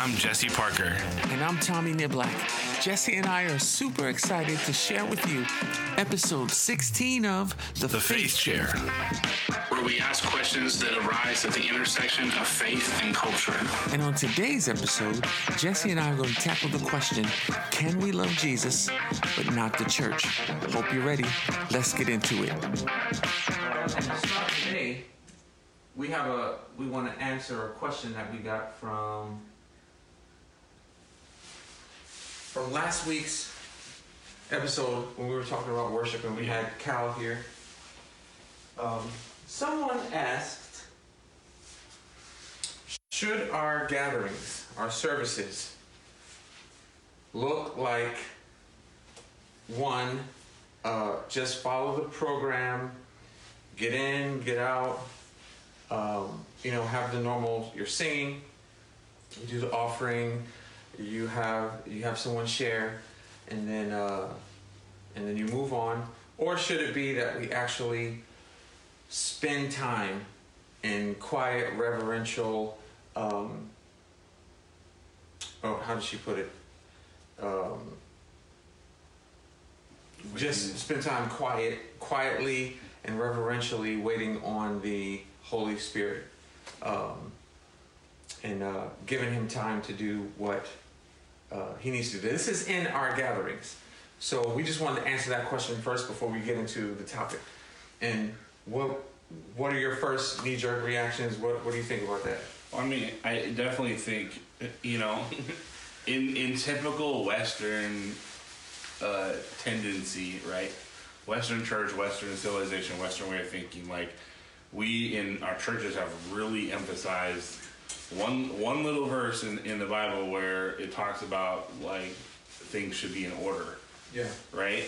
I'm Jesse Parker. And I'm Tommy Niblack. Jesse and I are super excited to share with you episode 16 of The, The Faith Chair. where we ask questions that arise at the intersection of faith and culture. And on today's episode, Jesse and I are going to tackle the question Can we love Jesus but not the church? Hope you're ready. Let's get into it. And to start today, we have a we want to answer a question that we got from from last week's episode when we were talking about worship and we had Cal here. Um, someone asked, should our gatherings, our services, look like one, uh, just follow the program, get in, get out, um, you know, have the normal, you're singing, you do the offering, you have you have someone share, and then uh, and then you move on, or should it be that we actually spend time in quiet, reverential, um, oh, how did she put it? Um, just spend time quiet, quietly and reverentially waiting on the Holy Spirit, um, and uh, giving Him time to do what uh, He needs to do. This is in our gatherings, so we just wanted to answer that question first before we get into the topic. And what what are your first knee jerk reactions? What what do you think about that? I mean, I definitely think, you know, in in typical Western uh, tendency, right? Western church, Western civilization, Western way of thinking, like we in our churches have really emphasized one one little verse in, in the Bible where it talks about like things should be in order, Yeah. right?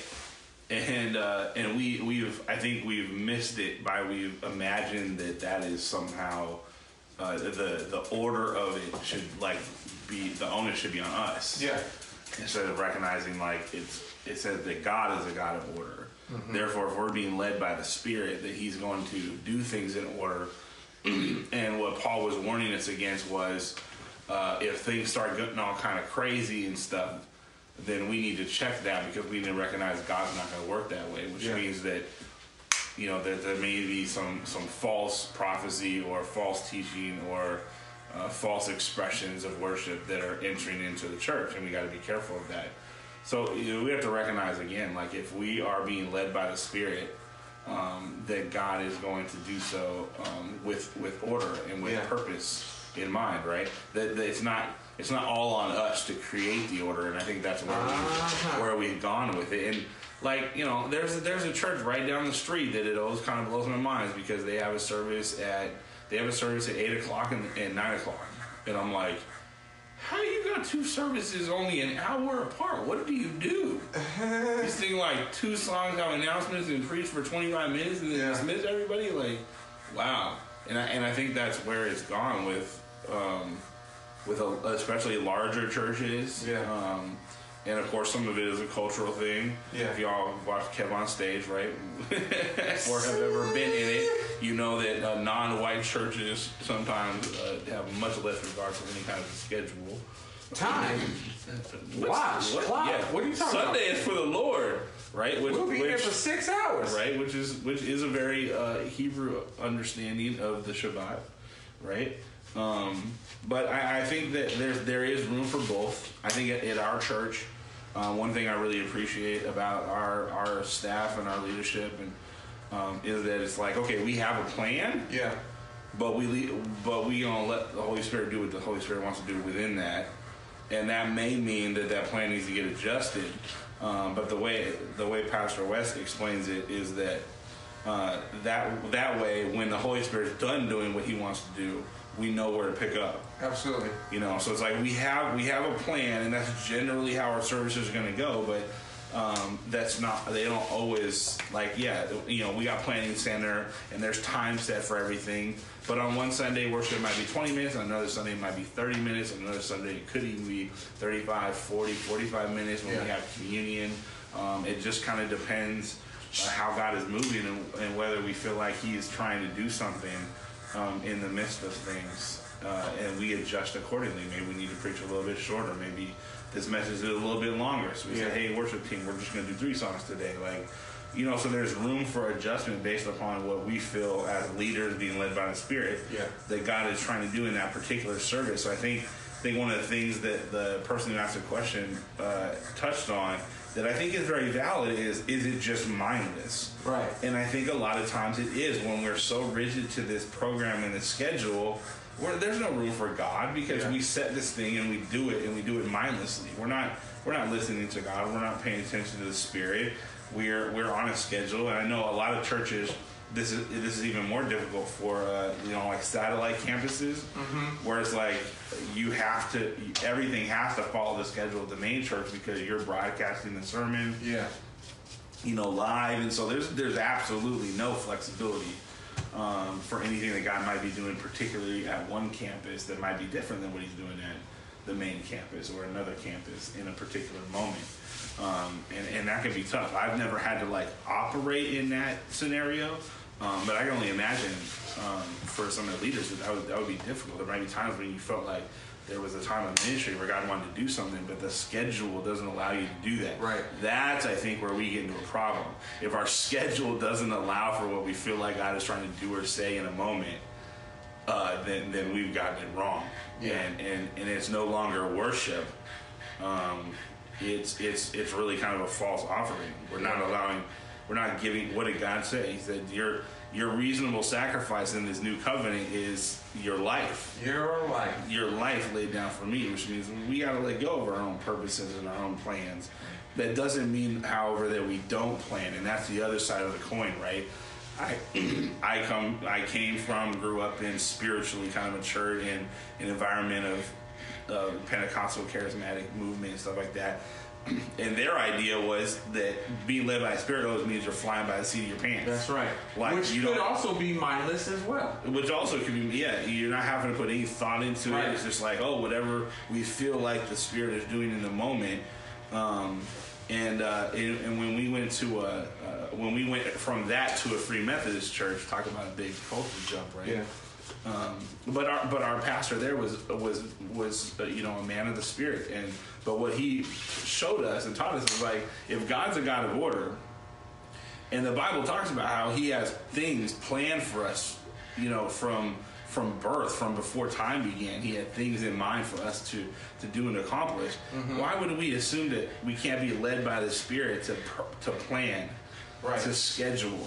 And uh, and we we've I think we've missed it by we've imagined that that is somehow uh, the the order of it should like be the onus should be on us Yeah. instead of recognizing like it's it says that God is a God of order. Therefore, if we're being led by the Spirit, that He's going to do things in order. And what Paul was warning us against was uh, if things start getting all kind of crazy and stuff, then we need to check that because we need to recognize God's not going to work that way, which Yeah. means that you know that there may be some some false prophecy or false teaching or uh, false expressions of worship that are entering into the church, and we got to be careful of that. So you know, we have to recognize again, like if we are being led by the Spirit, um, that God is going to do so um, with with order and with Yeah. purpose in mind, right? That, that it's not it's not all on us to create the order, and I think that's where Uh-huh. we, where we've gone with it. And like you know, there's a, there's a church right down the street that it always kind of blows my mind because they have a service at they have a service at eight o'clock and, and nine o'clock, and I'm like. How you got two services only an hour apart? What do you do? you sing like two songs, have announcements, and preach for 25 minutes, and then Yeah. dismiss everybody? Like, wow. And I, and I think that's where it's gone with, um, with a, especially larger churches. Yeah. Um, and of course, some of it is a cultural thing. Yeah. If y'all watch KevOnStage, right, or have ever been in it, you know that uh, non-white churches sometimes uh, have much less regard for any kind of schedule. Time. Watch, clock. What are you talking Sunday about? Sunday is for the Lord, right? Which, We'll be here for six hours. right? Which is which is a very uh, Hebrew understanding of the Shabbat, right? Um, but I, I think that there's there is room for both. I think at, at our church, uh, one thing I really appreciate about our our staff and our leadership and um, is that it's like okay, we have a plan, Yeah. but we but we gonna let the Holy Spirit do what the Holy Spirit wants to do within that, and that may mean that that plan needs to get adjusted. Um, but the way the way Pastor West explains it is that uh, that that way when the Holy Spirit's done doing what He wants to do, we know where to pick up. Absolutely. You know, so it's like we have we have a plan, and that's generally how our services are going to go. But um, that's not they don't always like yeah you know we got planning center and there's time set for everything. But on one Sunday worship might be 20 minutes, on another Sunday it might be 30 minutes, on another Sunday it could even be 35, 40, 45 minutes when we have communion. Um, it just kind of depends uh, how God is moving and, and whether we feel like He is trying to do something um, in the midst of things. uh, and we adjust accordingly. Maybe we need to preach a little bit shorter. Maybe this message is a little bit longer. So we Yeah. say, hey, worship team, we're just going to do three songs today. Like, you know, so there's room for adjustment based upon what we feel as leaders being led by the Spirit Yeah. that God is trying to do in that particular service. So I think I think one of the things that the person who asked the question uh, touched on that I think is very valid is is it just mindless? Right. And I think a lot of times it is when we're so rigid to this program and the schedule. Where there's no room for God because Yeah. we set this thing and we do it and we do it mindlessly. We're not we're not listening to God. We're not paying attention to the Spirit. We're we're on a schedule, and I know a lot of churches. This is this is even more difficult for uh, you know like satellite campuses, where it's like you have to everything has to follow the schedule of the main church because you're broadcasting the sermon Yeah. you know, live, and so there's there's absolutely no flexibility um, for anything that God might be doing, particularly at one campus that might be different than what He's doing at the main campus or another campus in a particular moment, um, and and that can be tough. I've never had to like operate in that scenario, um, but I can only imagine um, for some of the leaders that that would, that would be difficult. There might be times when you felt like there was a time of ministry where God wanted to do something, but the schedule doesn't allow you to do that. Right. That's, I think, where we get into a problem. If our schedule doesn't allow for what we feel like God is trying to do or say in a moment, uh, then then we've gotten it wrong. Yeah. And, and and it's no longer worship. Um, it's it's it's really kind of a false offering. We're not allowing. We're not giving. What did God say? He said, "Your your reasonable sacrifice in this new covenant is your life." Your life. your life laid down for me, which means we got to let go of our own purposes and our own plans. That doesn't mean, however, that we don't plan, and that's the other side of the coin, right? I, I come, I came from, grew up in spiritually kind of matured in an environment of uh, Pentecostal charismatic movement and stuff like that. And their idea was that being led by the Spirit always means you're flying by the seat of your pants. That's right. Like, Which you could also be mindless as well. Which also could be, yeah, you're not having to put any thought into Right. it. It's just like, oh, whatever we feel like the Spirit is doing in the moment. Um, and, uh, and and when we went to a, uh, when we went from that to a Free Methodist church, talk about a big culture jump, right? Um, but our but our pastor there was was was uh, you know a man of the spirit, and but what he showed us and taught us was like if God's a God of order, and the Bible talks about how He has things planned for us, you know, from from birth, from before time began. He had things in mind for us to to do and accomplish. Mm-hmm. Why would we assume that we can't be led by the Spirit to to plan, Right. to schedule?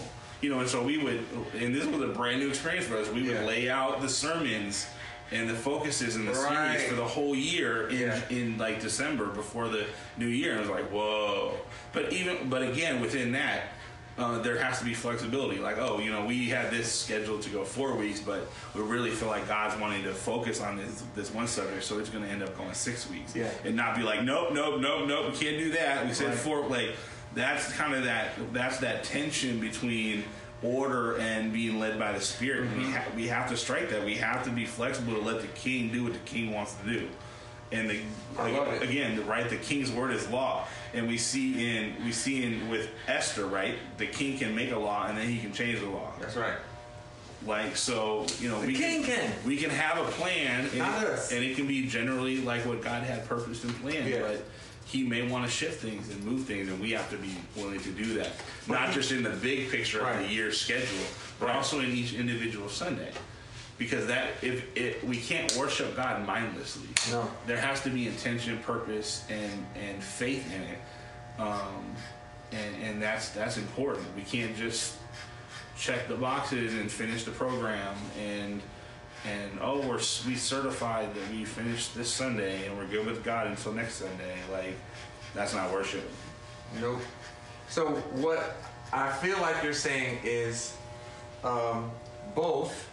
You know, and so we would, and this was a brand new experience for us. We would Yeah. lay out the sermons and the focuses in the Right. series for the whole year in, Yeah. in like December before the new year. And I was like, whoa. But even, but again, within that, uh, there has to be flexibility. Like, oh, you know, we had this scheduled to go four weeks, but we really feel like God's wanting to focus on this this one subject, so it's going to end up going six weeks. Yeah. And not be like, nope, nope, nope, nope, we can't do that. We said Right. four. Like, that's kind of that. That's that tension between order and being led by the spirit. Mm-hmm. We ha- we have to strike that. We have to be flexible to let the king do what the king wants to do. And the, it. again, right? The king's word is law, and we see in we see in with Esther, right? The king can make a law, and then he can change the law. That's right. Like so, you know, The we king can. we can have a plan, and, it, and it can be generally like what God had purposed and planned, Yeah. but. He may want to shift things and move things, and we have to be willing to do that. Not just in the big picture of the year schedule, but Right. also in each individual Sunday. Because that, if it, we can't worship God mindlessly. No. There has to be intention, purpose, and and faith in it, um, and and that's that's important. We can't just check the boxes and finish the program and and oh we're we certified that we finished this Sunday and we're good with God until next Sunday. Like that's not worship. Nope. So what I feel like you're saying is um, both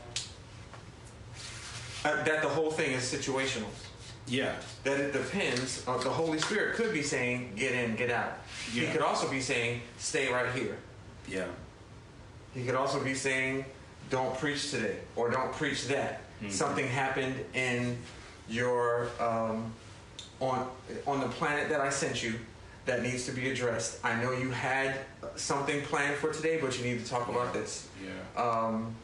uh, that the whole thing is situational. Yeah. That it depends. Uh, the Holy Spirit could be saying, "Get in, get out." He could also be saying, "Stay right here." Yeah. He could also be saying, "Don't preach today" or "Don't preach that." Something happened in your um, on on the planet that I sent you that needs to be addressed. I know you had something planned for today, but you need to talk about this. Yeah. Um,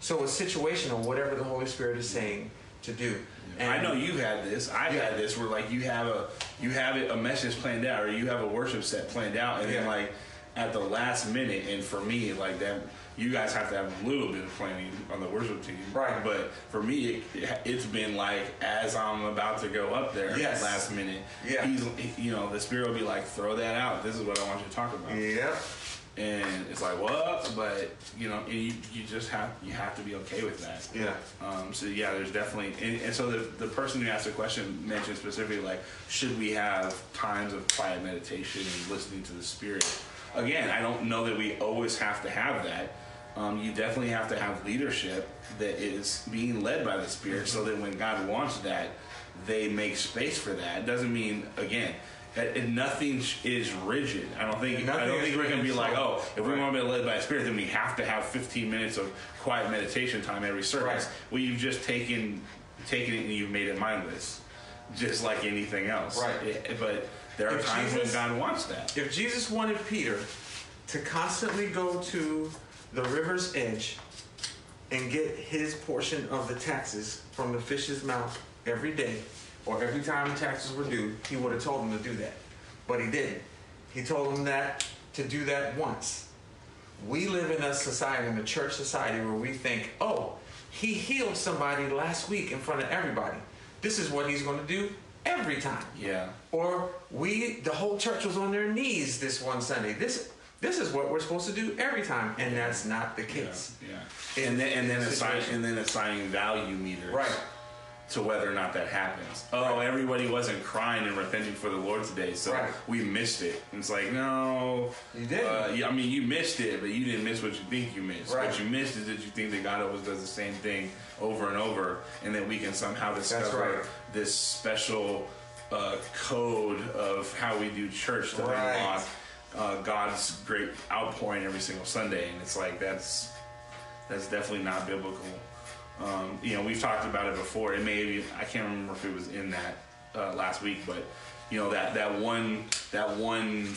so it's situational. Whatever the Holy Spirit is saying, to do. And I know you had this. I've Yeah. had this where like you have a you have a message planned out, or you have a worship set planned out, and then like at the last minute, and for me, like that, you guys have to have a little bit of planning on the worship team, Right. But for me, it, it's been like as I'm about to go up there, Yes. last minute, Yeah. he's you know the spirit will be like, throw that out. This is what I want you to talk about Yep. and it's like what but you know you, you just have you have to be okay with that Yeah. um, so yeah there's definitely and, and so the, the person who asked the question mentioned specifically like should we have times of quiet meditation and listening to the spirit again i don't know that we always have to have that um, you definitely have to have leadership that is being led by the spirit so that when god wants that they make space for that it doesn't mean again and nothing is rigid. I don't think. I don't think we can rigid, be like, oh, if we Right. want to be led by a spirit, then we have to have 15 minutes of quiet meditation time every service. Right. Well, you've just taken taken it and you've made it mindless, just like anything else. Right. It- but there are If times Jesus- when God wants that. If Jesus wanted Peter to constantly go to the river's edge and get his portion of the taxes from the fish's mouth every day, or every time taxes were due, he would have told him to do that. But he didn't. He told him that to do that once. We live in a society, in a church society, where we think, oh, he healed somebody last week in front of everybody. This is what he's going to do every time. Yeah. Or we, the whole church was on their knees this one Sunday. This, this is what we're supposed to do every time, and that's not the case. yeah. And then and then assign, Situation. and then assigning value meters. Right. To whether or not that happens. Oh, Right. everybody wasn't crying and repenting for the Lord today, so Right. we missed it. And it's like, no, You didn't. Uh, yeah, I mean, you missed it, but you didn't miss what you think you missed. Right. What you missed is that you think that God always does the same thing over and over, and that we can somehow discover this special uh, code of how we do church to Right. unlock uh, God's great outpouring every single Sunday. And it's like that's that's definitely not biblical. Um, you know, we've talked about it before. It may be, I can't remember if it was in that uh, last week, but you know that that one that one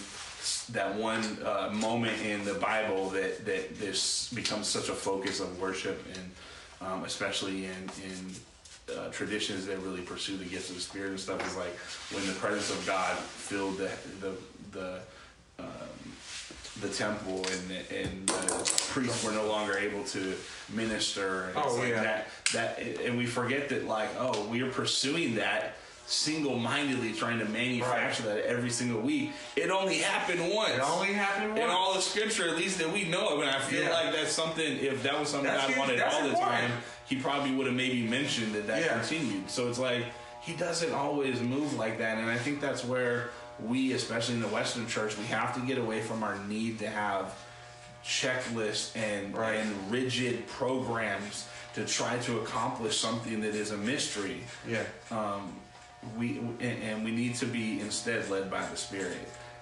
that one uh, moment in the Bible that that this becomes such a focus of worship and um, especially in in uh, traditions that really pursue the gifts of the Spirit and stuff is like when the presence of God filled the the the Um, the temple and the, and the priests were no longer able to minister and Oh, like yeah. that that and we forget that like oh we are pursuing that single-mindedly trying to manufacture that every single week it only happened once It only happened once. in all the scripture at least that we know of and i feel Yeah. like that's something if that was something god wanted all the important. time he probably would have maybe mentioned that that Yeah. continued so it's like he doesn't always move like that and i think that's where we especially in the western church we have to get away from our need to have checklists and, Right. and rigid programs to try to accomplish something that is a mystery Yeah. um, we and, and we need to be instead led by the spirit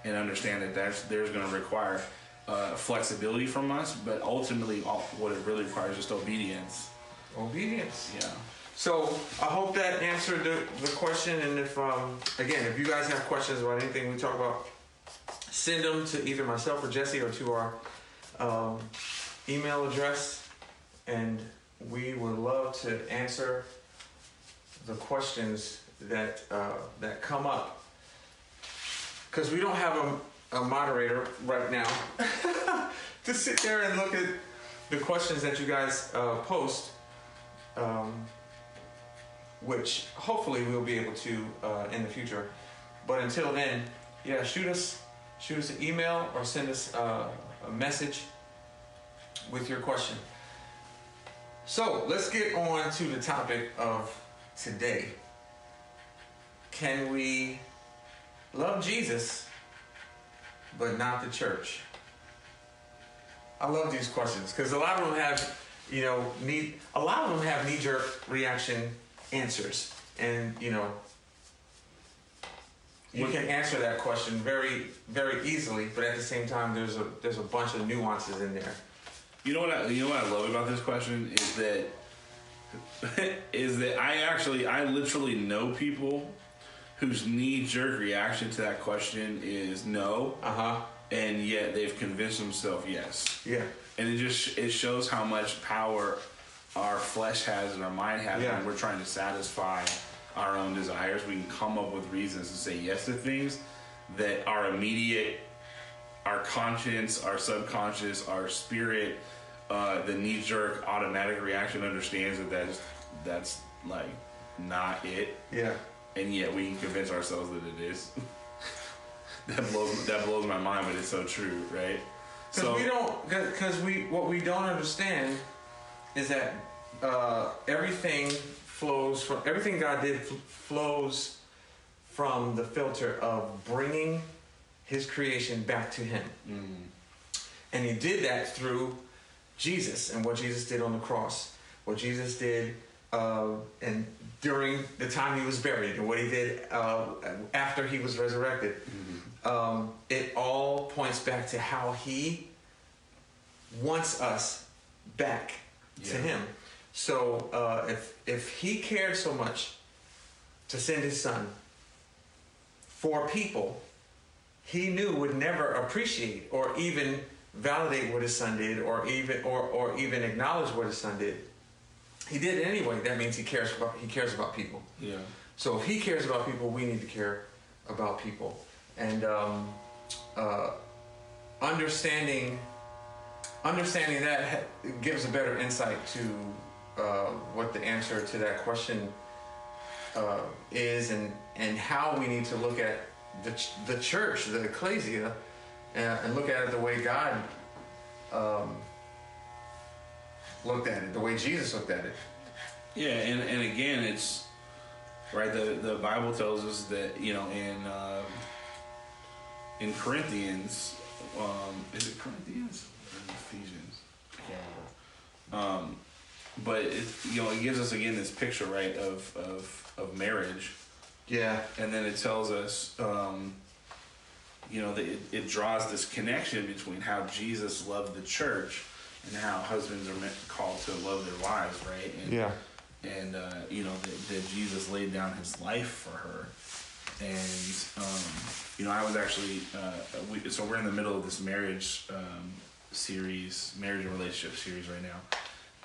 and understand that that's there's going to require uh, flexibility from us but ultimately all, what it really requires is just obedience Obedience. yeah So I hope that answered the, the question. And if um, again, if you guys have questions about anything we talk about, send them to either myself or Jesse or to our um, email address, and we would love to answer the questions that uh, that come up. Because we don't have a, a moderator right now to sit there and look at the questions that you guys uh, post. Um, which hopefully we'll be able to uh, in the future. But until then, yeah, shoot us, shoot us an email or send us uh, a message with your question. So let's get on to the topic of today. Can we love Jesus but not the church? I love these questions because a lot of them have, you know, need a lot of them have knee jerk reaction answers, and you know, you can answer that question very, very easily. But at the same time, there's a there's a bunch of nuances in there. you know what I, you know what I love about this question is that is that I actually I literally know people whose knee jerk reaction to that question is no Uh huh. and yet they've convinced themselves yes Yeah. and it just it shows how much power our flesh has and our mind has, Yeah. and we're trying to satisfy our own desires, we can come up with reasons to say yes to things that our immediate, our conscience, our subconscious, our spirit, uh, the knee jerk automatic reaction understands that that's that's like not it, Yeah. and yet we can convince ourselves that it is. that blows that blows my mind, but it's so true, right? Because we don't, because we what we don't understand is that uh, everything flows from everything God did f- flows from the filter of bringing His creation back to Him, and He did that through Jesus and what Jesus did on the cross, what Jesus did, uh, and during the time He was buried, and what He did uh, after He was resurrected. Um, it all points back to how He wants us back to him. So uh, if if he cared so much to send his son for people he knew would never appreciate or even validate what his son did or even or, or even acknowledge what his son did. He did it anyway. That means he cares about he cares about people. Yeah. So if he cares about people, we need to care about people. And um, uh, understanding understanding that gives a better insight to uh, what the answer to that question uh, is, and and how we need to look at the ch- the church, the ecclesia, and, and look at it the way God um, looked at it, the way Jesus looked at it. Yeah, and, and again, it's right. The the Bible tells us that you know in uh, in Corinthians, um, is it Corinthians or Ephesians? I can't remember. Um, but it, you know, it gives us again this picture, right, of of of marriage, Yeah. and then it tells us, um, you know, that it, it draws this connection between how Jesus loved the church and how husbands are meant called to love their wives, right? And, Yeah. and uh, you know that, that Jesus laid down his life for her. And um, you know, I was actually uh, we, so we're in the middle of this marriage um, series, marriage and relationship series right now,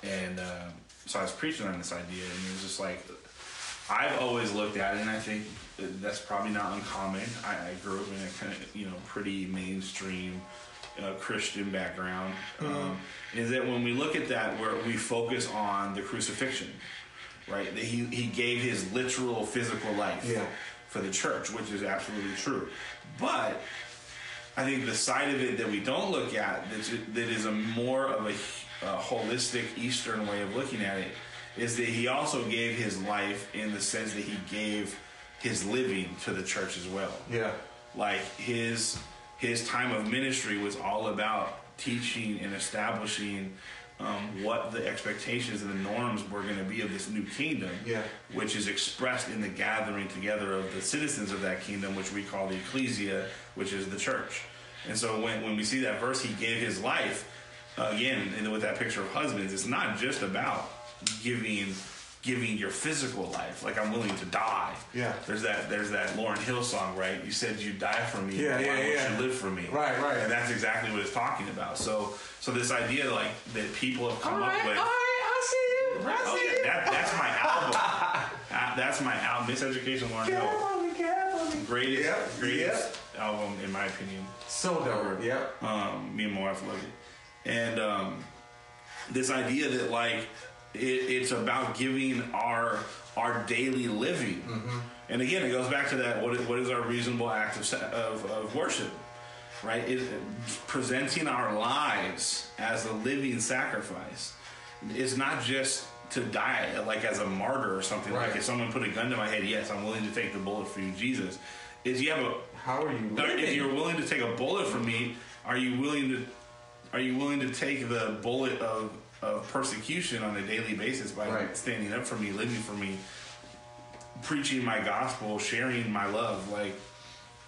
and um, so I was preaching on this idea, and it was just like I've always looked at it, and I think that's probably not uncommon. I, I grew up in a kind of you know pretty mainstream uh, Christian background. Um, is that when we look at that, where we focus on the crucifixion, right? That he he gave his literal physical life Yeah. for the church, which is absolutely true. But I think the side of it that we don't look at that is a more of a, a holistic Eastern way of looking at it is that he also gave his life in the sense that he gave his living to the church as well. Yeah. Like his his time of ministry was all about teaching and establishing um, what the expectations and the norms were going to be of this new kingdom, Yeah. which is expressed in the gathering together of the citizens of that kingdom, which we call the ecclesia, which is the church. And so when, when we see that verse, he gave his life, uh, again, and with that picture of husbands, it's not just about giving giving your physical life like i'm willing to die Yeah. there's that there's that lauryn hill song right you said you die for me Yeah, yeah, yeah. you live for me Right, right. and that's exactly what it's talking about so so this idea like that people have come up with All right, I see it. Right, oh, yeah, that, that's my album. Uh, that's my album. Miseducation, Lauryn Hill. Greatest, Yep, greatest album in my opinion. So dope. Yep. Um, me and my wife love it. And um, this idea that like it, it's about giving our our daily living. And again, it goes back to that. What is, what is our reasonable act of, of, of worship? Right, it, presenting our lives as a living sacrifice is not just to die like as a martyr or something like if someone put a gun to my head yes i'm willing to take the bullet for you jesus is you have a How are you now, if you're willing to take a bullet for me, are you willing to are you willing to take the bullet of, of persecution on a daily basis by Right. standing up for me, living for me, preaching my gospel, sharing my love, like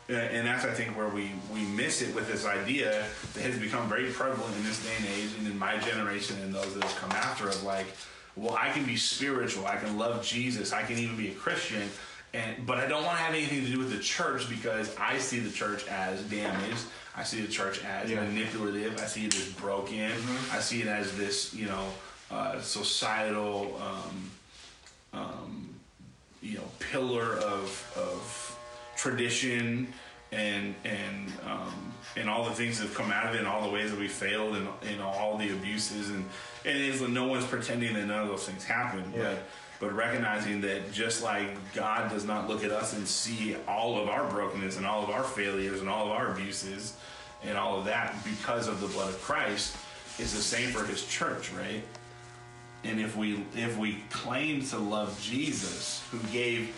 and that's I think where we we miss it with this idea that has become very prevalent in this day and age and in my generation and those that have come after of like, well, I can be spiritual, I can love Jesus, I can even be a Christian, and but I don't want to have anything to do with the church because I see the church as damaged. I see the church as Yeah. manipulative. I see it as broken. I see it as this, you know, uh, societal, um, um, you know, pillar of of tradition and and um, and all the things that have come out of it, and all the ways that we failed, and, and all the abuses, and and it's no one's pretending that none of those things happened, Yeah. but but recognizing that just like God does not look at us and see all of our brokenness and all of our failures and all of our abuses and all of that because of the blood of Christ is the same for his church, right? And if we if we claim to love Jesus who gave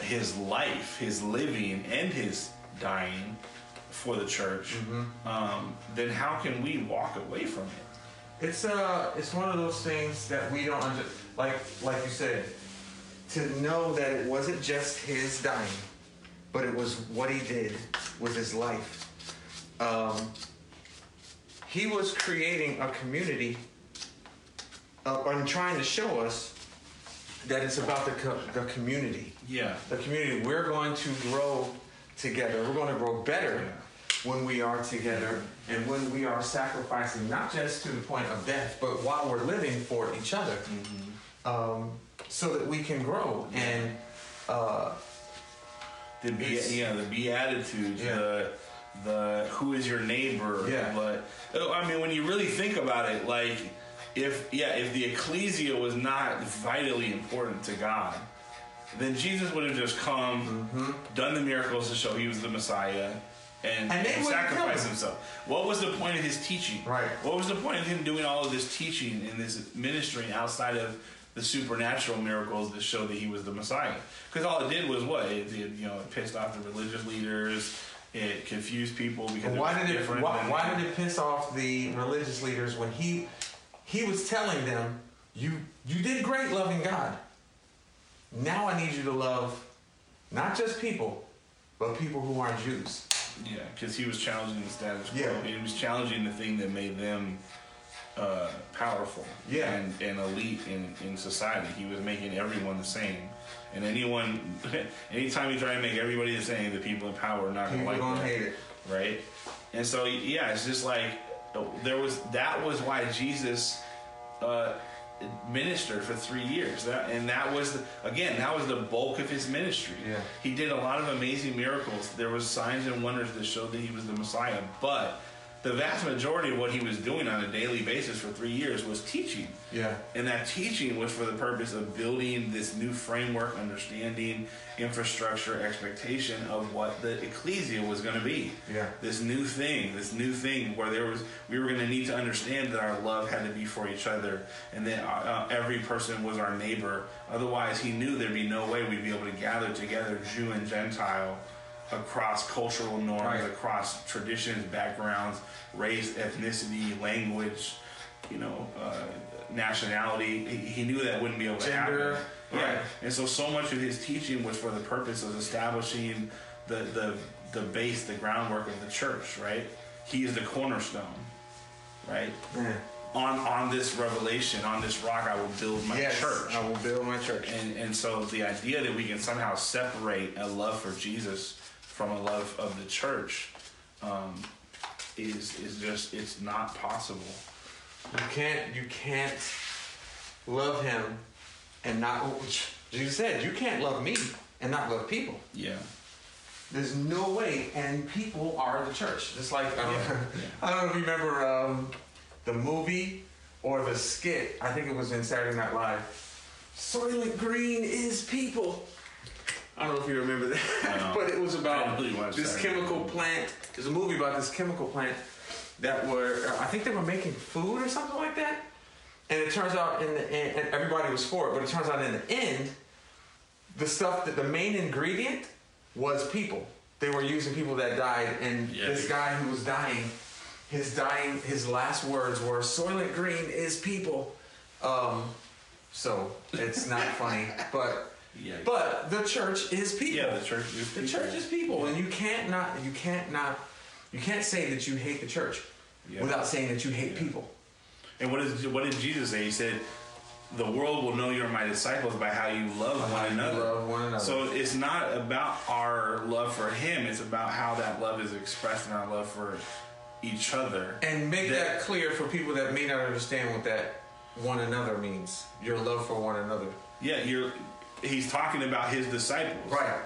his life, his living and his dying for the church, um, then how can we walk away from it? It's uh, it's one of those things that we don't under, like, like you said, to know that it wasn't just his dying, but it was what he did with his life. Um, he was creating a community, uh, and trying to show us that it's about the co- the community Yeah. the community. We're going to grow together. We're going to grow better when we are together and when we are sacrificing, not just to the point of death, but while we're living for each other, um, so that we can grow. And uh, The be yeah, the beatitudes, Yeah. the the who is your neighbor. Yeah. But oh, I mean, when you really think about it, like if yeah, if the ecclesia was not vitally important to God, then Jesus would have just come, done the miracles to show he was the Messiah. And, Mm-hmm. And and wouldn't sacrificed himself. What was the point of his teaching? Right. What was the point of him doing all of this teaching and this ministering outside of the supernatural miracles that showed that he was the Messiah? Because all it did was what? It, it, you know, it pissed off the religious leaders. It confused people because why did it why, why did it piss off the religious leaders when he he was telling them you you did great loving God. Now I need you to love not just people, but people who aren't Jews. Yeah, because he was challenging the status quo. Yeah. He was challenging the thing that made them uh, powerful Yeah. and, and elite in, in society. He was making everyone the same. And anyone, anytime you try to make everybody the same, the people in power are not going to like gonna that. hate it. Right? And so, yeah, it's just like, there was, that was why Jesus uh, ministered for three years. That, and that was, the, again, that was the bulk of his ministry. Yeah. He did a lot of amazing miracles. There was signs and wonders that showed that he was the Messiah. But the vast majority of what he was doing on a daily basis for three years was teaching. Yeah. And that teaching was for the purpose of building this new framework, understanding, infrastructure, expectation of what the ecclesia was going to be. Yeah. This new thing, this new thing where there was, we were going to need to understand that our love had to be for each other, and that uh, every person was our neighbor. Otherwise, he knew there'd be no way we'd be able to gather together, Jew and Gentile, across cultural norms, Right. across traditions, backgrounds, race, ethnicity, language, you know, uh, nationality. He, he knew that wouldn't be able to Gender, happen. Yeah, right. and so so much of his teaching was for the purpose of establishing the the the base, the groundwork of the church. Right, he is the cornerstone. Right. On on this revelation, on this rock, I will build my yes, church. I will build my church. And and so the idea that we can somehow separate a love for Jesus from a love of the church um, is is just it's not possible. You can't you can't love him and not Jesus said, you can't love me and not love people. Yeah. There's no way, and people are the church. Just like um, Yeah. I don't know if you remember um, the movie or the skit. I think it was in Saturday Night Live. Soylent Green is people. I don't know if you remember that, No. but it was about this chemical plant. There's a movie about this chemical plant that were. I think they were making food or something like that. And it turns out in the end, and everybody was for it, but it turns out in the end, the stuff that the main ingredient was people. They were using people that died, and Yeah. this guy who was dying, his dying, his last words were "Soylent Green is people." Um, so it's not funny, but Yeah. but the church is people. Yeah, the church is the people. church is people, and you can't not you can't not you can't say that you hate the church Yeah. without saying that you hate people. And what is what did Jesus say? He said, "The world will know you're my disciples by how you love one another." love one another. So it's not about our love for Him; it's about how that love is expressed in our love for each other. And make that, clear for people that may not understand what that one another means. Your love for one another. Yeah, you're. He's talking about his disciples. Right.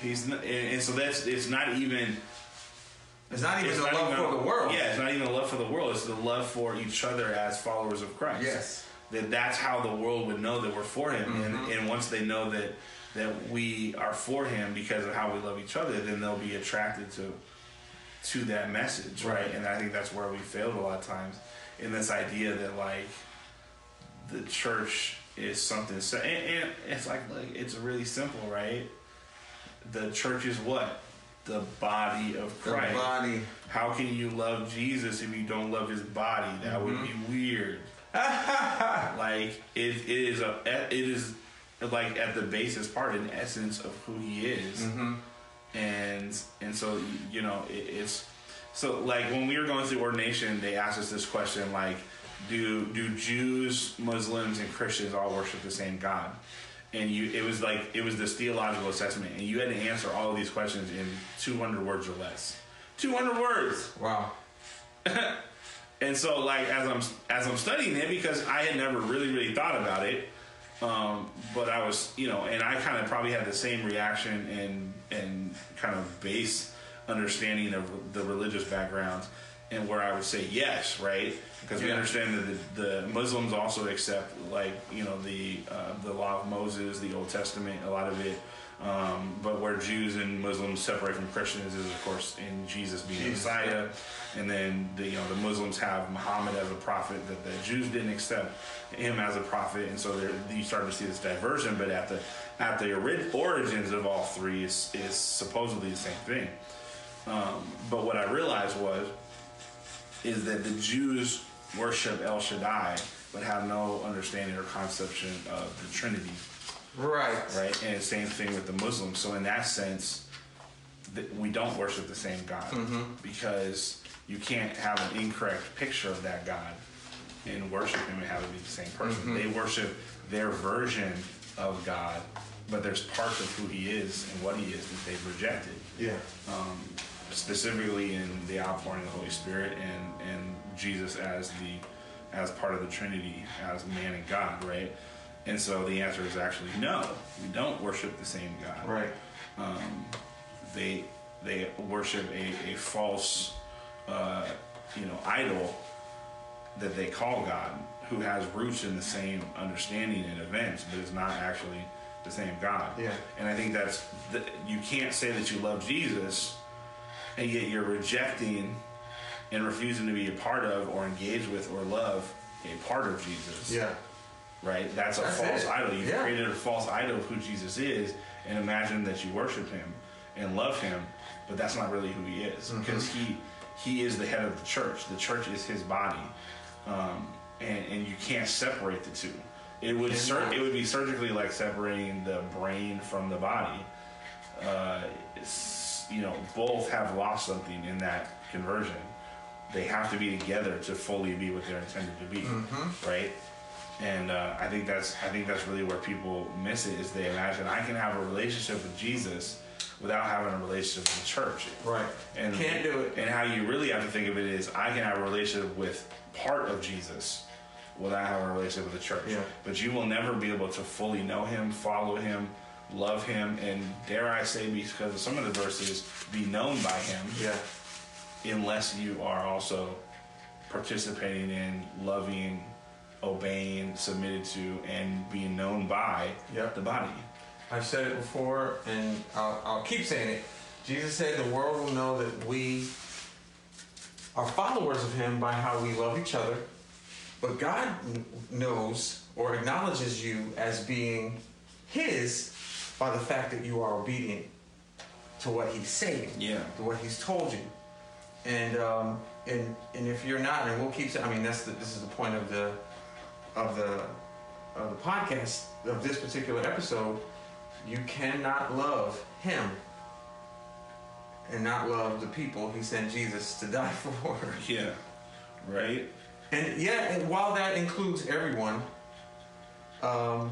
He's and, and so that's it's not even. It's not even It's the not love even- for the world. Yeah, it's not even a love for the world. It's the love for each other as followers of Christ. Yes. That that's how the world would know that we're for Him, Mm-hmm. and, and once they know that that we are for Him because of how we love each other, then they'll be attracted to to that message, right? Right. And I think that's where we failed a lot of times in this idea that like the church is something. So, and, and it's like, like it's really simple, right? The church is what the body of The Christ. body. How can you love Jesus if you don't love his body? That would mm-hmm. be weird. like it, it is a it is like at the basis part and essence of who he is. Mm-hmm. And and so you know it, it's so like when we were going through ordination, they asked us this question like, do do Jews, Muslims, and Christians all worship the same God? And you, it was like it was this theological assessment, and you had to answer all of these questions in 200 words or less. 200 words. Wow. And so, like as I'm as I'm studying it, because I had never really really thought about it, um, but I was, you know, and I kind of probably had the same reaction and and kind of base understanding of the religious background, and where I would say yes, right, because we understand that the, the Muslims also accept like you know the uh, the law of Moses, the Old Testament, a lot of it. Um, but where Jews and Muslims separate from Christians is, of course, in Jesus being Jesus, Messiah, and then the you know the Muslims have Muhammad as a prophet that the Jews didn't accept him as a prophet, and so you start to see this diversion. But at the at the ori- origins of all three is is supposedly the same thing. Um, but what I realized was is that the Jews worship El Shaddai, but have no understanding or conception of the Trinity Right. right? And same thing with the Muslims. So in that sense, th- we don't worship the same God mm-hmm. because you can't have an incorrect picture of that God and worship Him and have it be the same person. Mm-hmm. They worship their version of God, but there's parts of who He is and what He is that they've rejected Yeah. Um, specifically in the outpouring of the Holy Spirit and and Jesus as the as part of the Trinity as man and God, right? And so the answer is actually no. We don't worship the same God. Right. They they worship a, a false uh, you know idol that they call God, who has roots in the same understanding and events, but is not actually the same God. Yeah. And I think that's the, you can't say that you love Jesus and yet you're rejecting and refusing to be a part of or engage with or love a part of Jesus. Yeah. Right? That's a That's false it. idol. You've Yeah. created a false idol of who Jesus is and imagine that you worship him and love him, but that's not really who he is Mm-hmm. because he he is the head of the church. The church is his body. Um, and, and you can't separate the two. It would sur- it would be surgically like separating the brain from the body uh, you know, both have lost something in that conversion. They have to be together to fully be what they're intended to be, right? And uh, I think that's I think that's really where people miss it is they imagine I can have a relationship with Jesus without having a relationship with the church, Right. And Can't do it. And how you really have to think of it is I can have a relationship with part of Jesus without having a relationship with the church. Yeah. But you will never be able to fully know him, follow him, love him, and dare I say, because of some of the verses, be known by him Yeah. unless you are also participating in loving, obeying, submitted to, and being known by Yep. the body. I've said it before, and I'll, I'll keep saying it. Jesus said the world will know that we are followers of Him by how we love each other. But God knows or acknowledges you as being His by the fact that you are obedient to what He's saying, Yeah. to what He's told you. And um, and and if you're not, and we'll keep saying, I mean, that's the, this is the point of the of the of the podcast of this particular episode. You cannot love Him and not love the people He sent Jesus to die for. Yeah. Right? And yeah, and while that includes everyone, um,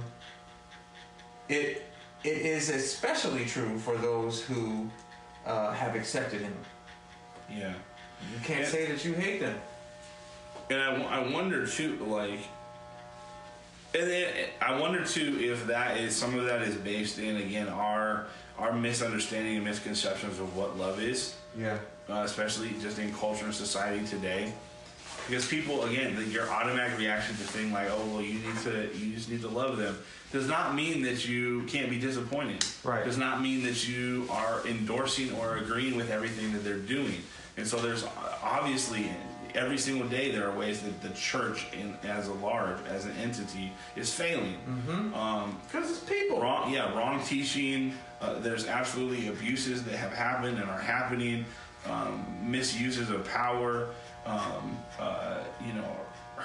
it it is especially true for those who uh, have accepted Him. Yeah. You can't Yeah. say that you hate them. And I, I wonder too, like, And then I wonder too if that is some of that is based in again our our misunderstanding and misconceptions of what love is, Yeah. uh, especially just in culture and society today. Because people, again, the, your automatic reaction to thing like, oh, well, you need to, you just need to love them, does not mean that you can't be disappointed. Right. Does not mean that you are endorsing or agreeing with everything that they're doing. And so there's obviously every single day there are ways that the church, in, as a large, as an entity, is failing. Um, Because it's people. wrong yeah wrong teaching uh, there's absolutely abuses that have happened and are happening um, misuses of power um, uh, you know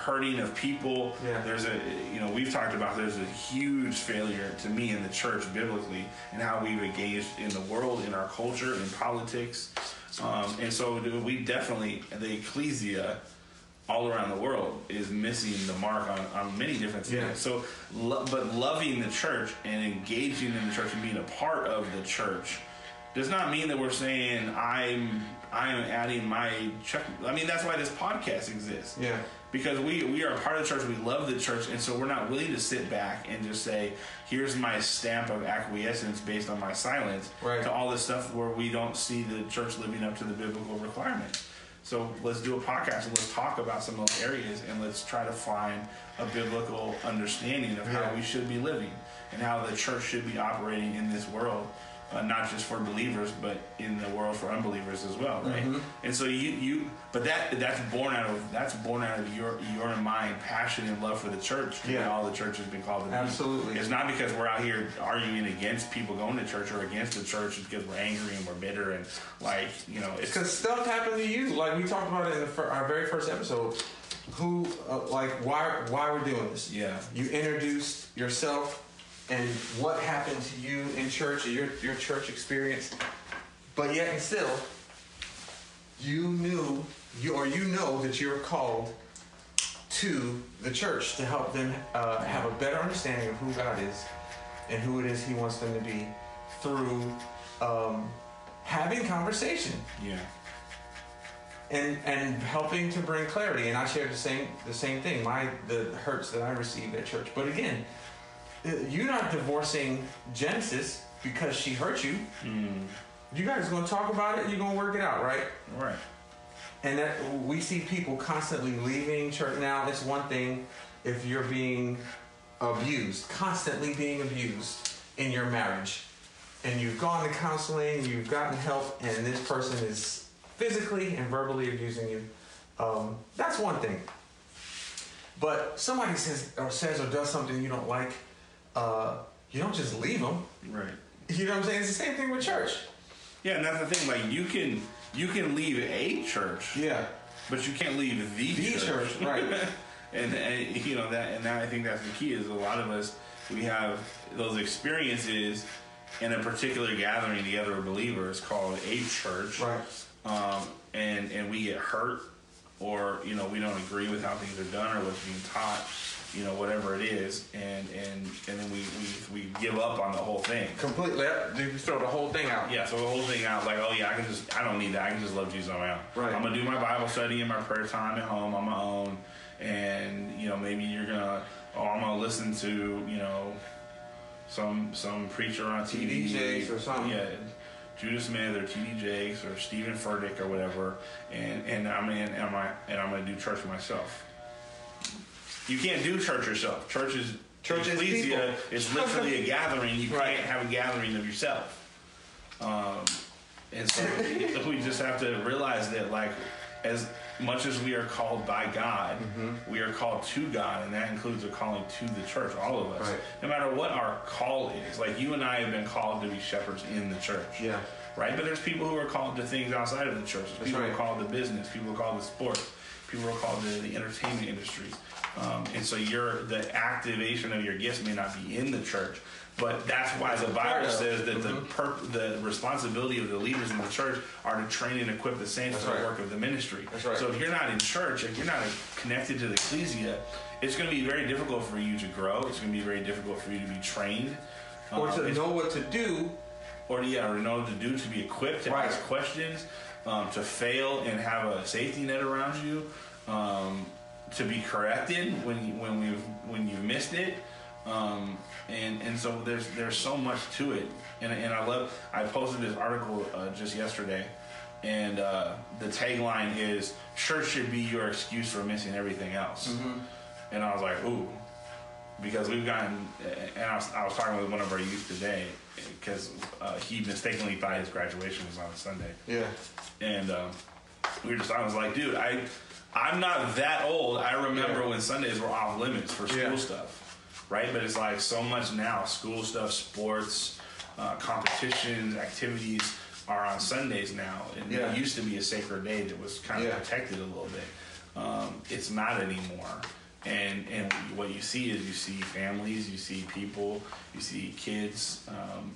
hurting of people Yeah. there's a you know we've talked about there's a huge failure to me in the church biblically and how we've engaged in the world in our culture in politics um, and so we definitely the ecclesia all around the world is missing the mark on, on many different things. Yeah. So, lo- but loving the church and engaging in the church and being a part of the church does not mean that we're saying I'm I'm adding my check. I mean that's why this podcast exists. Yeah. Because we we are part of the church. We love the church, and so we're not willing to sit back and just say, "Here's my stamp of acquiescence based on my silence." Right. To all this stuff where we don't see the church living up to the biblical requirements. So let's do a podcast and let's talk about some of those areas and let's try to find a biblical understanding of how Yeah. we should be living and how the church should be operating in this world, uh, not just for believers, but in the world for unbelievers as well, right? Mm-hmm. And so you you, but that that's born out of that's born out of your your and mine passion and love for the church. Yeah. all the church has been called to be. Absolutely. It's not because we're out here arguing against people going to church or against the church. It's because we're angry and we're bitter and like you know it's Because stuff happened to you, like we talked about it in the fir- our very first episode. Who, uh, like, why, why we're doing this? Yeah. You introduced yourself and what happened to you in church, your your church experience, but yet and still, you knew you or you know that you're called to the church to help them uh, have a better understanding of who God is and who it is He wants them to be through um, having conversation yeah. and and helping to bring clarity. And I shared the same the same thing. My the hurts that I received at church. But again, you're not divorcing Genesis because she hurt you. You guys are going to talk about it. You're going to work it out, right? Right. And that we see people constantly leaving church. Now, it's one thing if you're being abused, constantly being abused in your marriage, and you've gone to counseling, you've gotten help, and this person is physically and verbally abusing you. Um, that's one thing. But somebody says or says or does something you don't like, uh, you don't just leave them. Right. You know what I'm saying? It's the same thing with church. Yeah, and that's the thing. Like you can you can leave a church, Yeah. but you can't leave the, The church, right. and, and you know that, and that I think that's the key. Is a lot of us we have those experiences in a particular gathering together of believers called a church, Right. Um, and and we get hurt, or you know we don't agree with how things are done or what's being taught, you know whatever it is, and and and then we we, we give up on the whole thing. Completely. You throw the whole thing out. Yeah, so the whole thing out like, oh yeah, I can just, I don't need that. I can just love Jesus on my own. Right. I'm gonna do my Bible study and my prayer time at home on my own, and you know maybe you're gonna, oh I'm gonna listen to you know, some some preacher on TV, TD Jakes or something. Yeah, Judah Smith or T.D. Jakes or Steven Furtick or whatever, and and I'm in, and I and I'm gonna do church myself. You can't do church yourself. Church is Church is ecclesia people. is literally a gathering. You Right. can't have a gathering of yourself. Um, and so we just have to realize that, like, as much as we are called by God, Mm-hmm. we are called to God, and that includes a calling to the church, all of us. Right. No matter what our call is, like you and I have been called to be shepherds in the church. Yeah. Right? But there's people who are called to things outside of the church. There's people right. are called to business, people are called to sports, people are called to the entertainment industry. Um, and so your the activation of your gifts may not be in the church, but that's why the Bible says that the Mhm. per, the responsibility of the leaders in the church are to train and equip the saints That's for the work of the ministry. That's right. So if you're not in church, if you're not connected to the ecclesia, it's going to be very difficult for you to grow. It's going to be very difficult for you to be trained. Or Um, to know what to do. or yeah, or know what to do to be equipped to Right. ask questions, um, to fail and have a safety net around you, um, to be corrected when you, when we when you missed it. Um, and and so there's there's so much to it, and and I love. I posted this article uh, just yesterday, and uh, the tagline is "Church should be your excuse for missing everything else." And I was like, ooh, because we've gotten, and I was, I was talking with one of our youth today, because uh, he mistakenly thought his graduation was on Sunday Yeah. and um, we were just I was like, dude, I I'm not that old. I remember Yeah. when Sundays were off limits for school Yeah. stuff, right? But it's like so much now. School stuff, sports, uh, competitions, activities are on Sundays now, and Yeah. it used to be a sacred day that was kind of protected a little bit. Um, it's not anymore. And and what you see is you see families, you see people, you see kids um,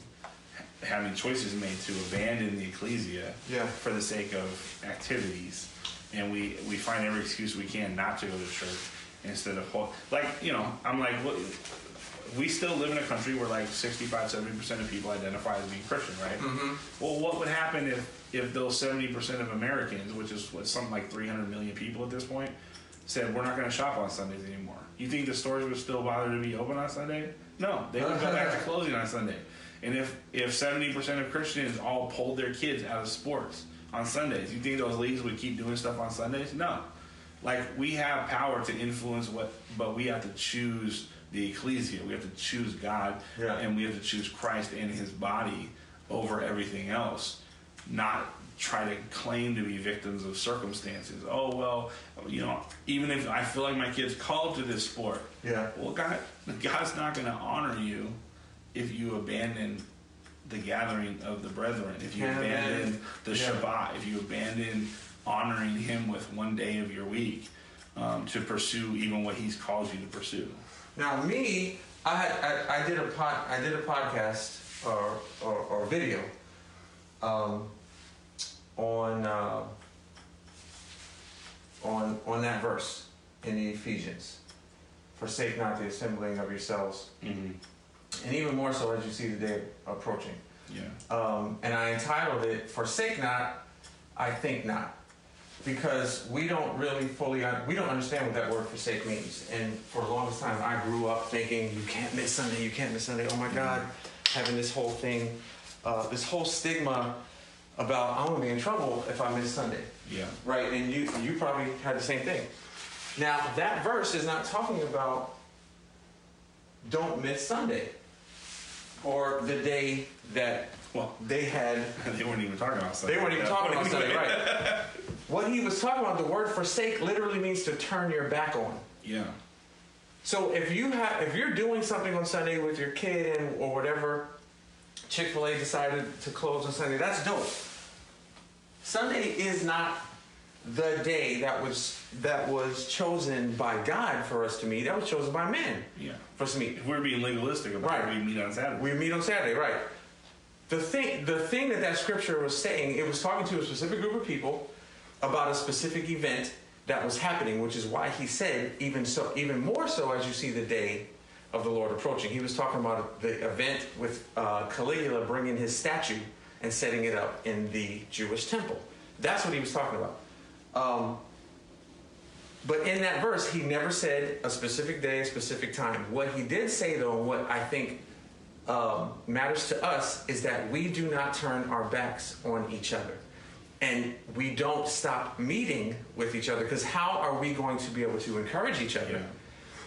having choices made to abandon the ecclesia for the sake of activities, and we we find every excuse we can not to go to church instead of whole, like you know I'm like what, we still live in a country where like 65 70 percent of people identify as being Christian, right? Mm-hmm. Well, what would happen if if those 70 percent of Americans, which is what something like 300 million people at this point, said we're not going to shop on Sundays anymore? You think the stores would still bother to be open on Sunday? No, they would go back to closing on Sunday. And if if 70 percent of Christians all pulled their kids out of sports on Sundays, you think those leagues would keep doing stuff on Sundays? No. Like we have power to influence what, but we have to choose the ecclesia. We have to choose God, Yeah. and we have to choose Christ and His body over everything else. Not try to claim to be victims of circumstances. Oh well, you know, even if I feel like my kid's called to this sport, Yeah. Well, God, God's not going to honor you if you abandon the gathering of the brethren. If you abandon abandon- the yeah. Shabbat. If you abandon honoring Him with one day of your week um, to pursue even what He's called you to pursue. Now, me, I had I, I did a pod, I did a podcast or or, or video um, on uh, on on that verse in the Ephesians. Forsake not the assembling of yourselves, Mm-hmm. And even more so as you see the day approaching. Yeah. Um, and I entitled it "Forsake not, I think not," because we don't really fully we don't understand what that word "forsake" means. And for the longest time, I grew up thinking, "You can't miss Sunday. You can't miss Sunday." Oh my God, having this whole thing, uh, this whole stigma about I'm gonna be in trouble if I miss Sunday, Yeah. right? And you you probably had the same thing. Now that verse is not talking about don't miss Sunday or the day that Well, they had they weren't even talking about Sunday. they weren't even Yeah. talking about Sunday, right? What he was talking about, the word forsake literally means to turn your back on. Yeah. So if you have if you're doing something on Sunday with your kid and or whatever, Chick-fil-A decided to close on Sunday, that's dope. Sunday is not the day that was that was chosen by God for us to meet. That was chosen by men. Yeah. for us to meet. If we're being legalistic about Right. it, we meet on Saturday. We meet on Saturday, right? The thing, the thing that that scripture was saying, it was talking to a specific group of people about a specific event that was happening, which is why he said, even so, even more so as you see the day of the Lord approaching. He was talking about the event with uh, Caligula bringing his statue and setting it up in the Jewish temple. That's what he was talking about. Um, but in that verse, he never said a specific day, a specific time. What he did say, though, and what I think um, matters to us is that we do not turn our backs on each other. And we don't stop meeting with each other because how are we going to be able to encourage each other? Yeah.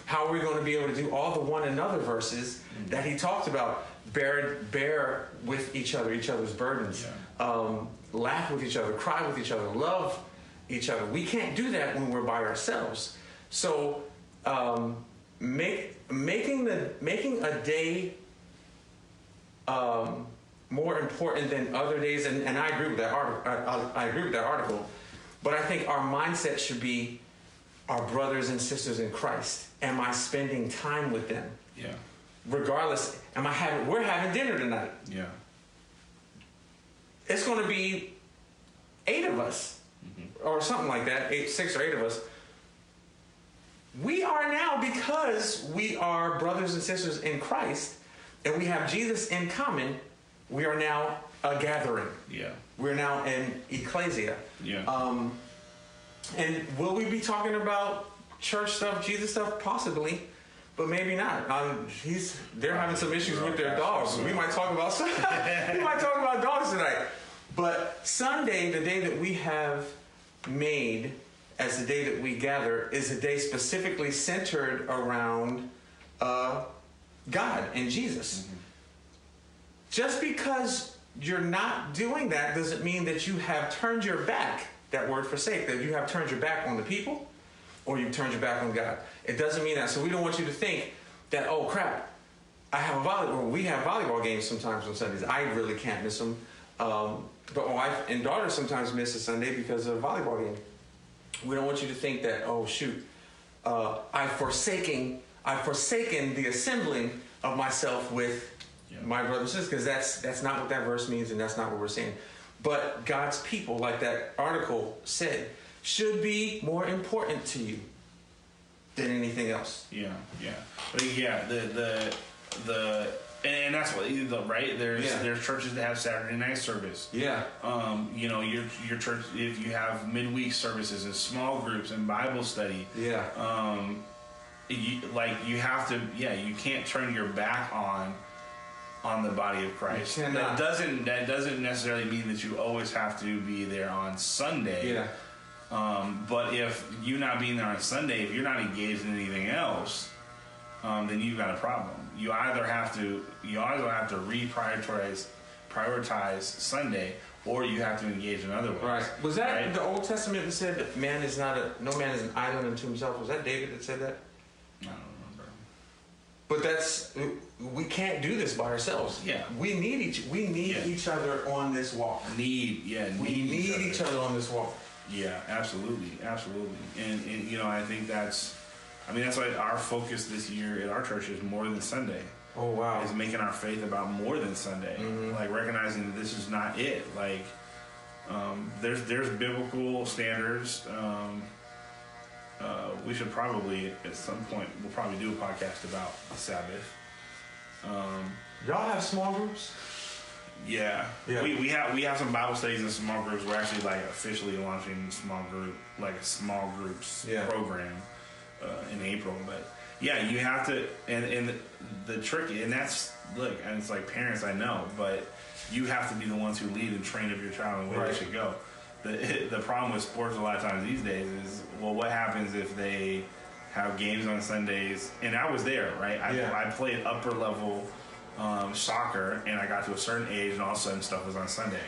How are we going to be able to do all the one another verses that he talked about? Bear, bear with each other, each other's burdens, um, laugh with each other, cry with each other, love each other. We can't do that when we're by ourselves. So, um, make making the making a day um, more important than other days, and, and I agree with that article. I, I, I agree with that article, but I think our mindset should be our brothers and sisters in Christ. Am I spending time with them? Yeah. Regardless, am I having? We're having dinner tonight. Yeah. It's going to be eight of us, or something like that. Eight, six or eight of us. We are now because we are brothers and sisters in Christ, and we have Jesus in common. We are now a gathering. Yeah. We're now in ecclesia. Yeah. Um, and will we be talking about church stuff, Jesus stuff, possibly, but maybe not. Um, he's they're having some issues with their dogs. We might talk about we might talk about dogs tonight. But Sunday, the day that we have made as the day that we gather, is a day specifically centered around uh, God and Jesus. Just because you're not doing that doesn't mean that you have turned your back, that word forsake, that you have turned your back on the people or you've turned your back on God. It doesn't mean that. So we don't want you to think that, oh crap, I have a volleyball. We have volleyball games sometimes on Sundays. I really can't miss them. Um, but my wife and daughter sometimes miss a Sunday because of a volleyball game. We don't want you to think that, oh shoot, uh, I've forsaken, I've forsaken the assembling of myself with Yeah. my brothers and sisters, because that's that's not what that verse means, and that's not what we're saying. But God's people, like that article said, should be more important to you than anything else. Yeah, yeah, but yeah, the the the and that's what right there's Yeah. there's churches that have Saturday night service. Yeah. Um, you know, your your church if you have midweek services and small groups and Bible study. Yeah. Um, you, like you have to, yeah, you can't turn your back on on the body of Christ. That doesn't that doesn't necessarily mean that you always have to be there on Sunday. Yeah. Um, but if you not being there on Sunday, if you're not engaged in anything else, um, then you've got a problem. You either have to you either have to reprioritize prioritize Sunday, or you have to engage in other ways. Right. Was that Right? the Old Testament that said that man is not a no man is an island unto himself? Was that David that said that? I don't remember. But that's we can't do this by ourselves. Yeah. We need each we need Yeah. each other on this walk. Need yeah, need, We need each other on this walk. Yeah, absolutely, absolutely. And, and you know, I think that's, I mean, that's why our focus this year at our church is more than Sunday. Oh wow. Is making our faith about more than Sunday. Like recognizing that this is not it. Like um, there's there's biblical standards. Um, uh, we should probably at some point we'll probably do a podcast about the Sabbath. Um, Y'all have small groups? yeah. Yeah. We, we have we have some Bible studies and small groups. We're actually like officially launching small group like a small groups Yeah. program uh, in April. But yeah, you have to and and the, the trick and that's look and it's like parents I know, but you have to be the ones who lead and train up your child in the way Right. they should go. The the problem with sports a lot of times these days is well, what happens if they have games on Sundays? And I was there, right? I, Yeah. I played upper level um, soccer, and I got to a certain age, and all of a sudden stuff was on Sunday.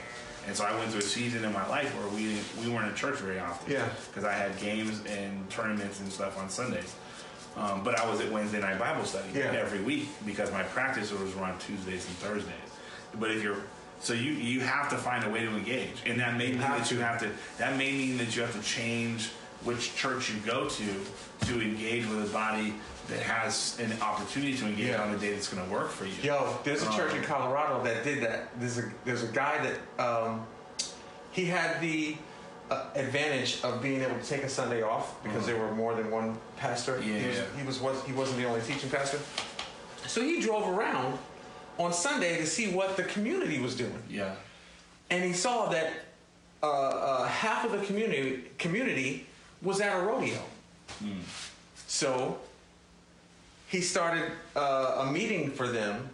And so I went through a season in my life where we we weren't church very often. Yeah. Because I had games and tournaments and stuff on Sundays. Um, but I was at Wednesday night Bible study Yeah. every week because my practice was on Tuesdays and Thursdays. But if you're so you you have to find a way to engage, and that may mean that you have to that may mean that you have to change which church you go to to engage with a body that has an opportunity to engage Yeah. on the day that's going to work for you. Yo, there's a church in Um, Colorado that did that. There's a there's a guy that um, he had the advantage of being able to take a Sunday off because there were more than one pastor. Yeah, he was, he was was he wasn't the only teaching pastor. So he drove around on Sunday to see what the community was doing, Yeah. and he saw that uh, uh, half of the community community was at a rodeo. So he started uh, a meeting for them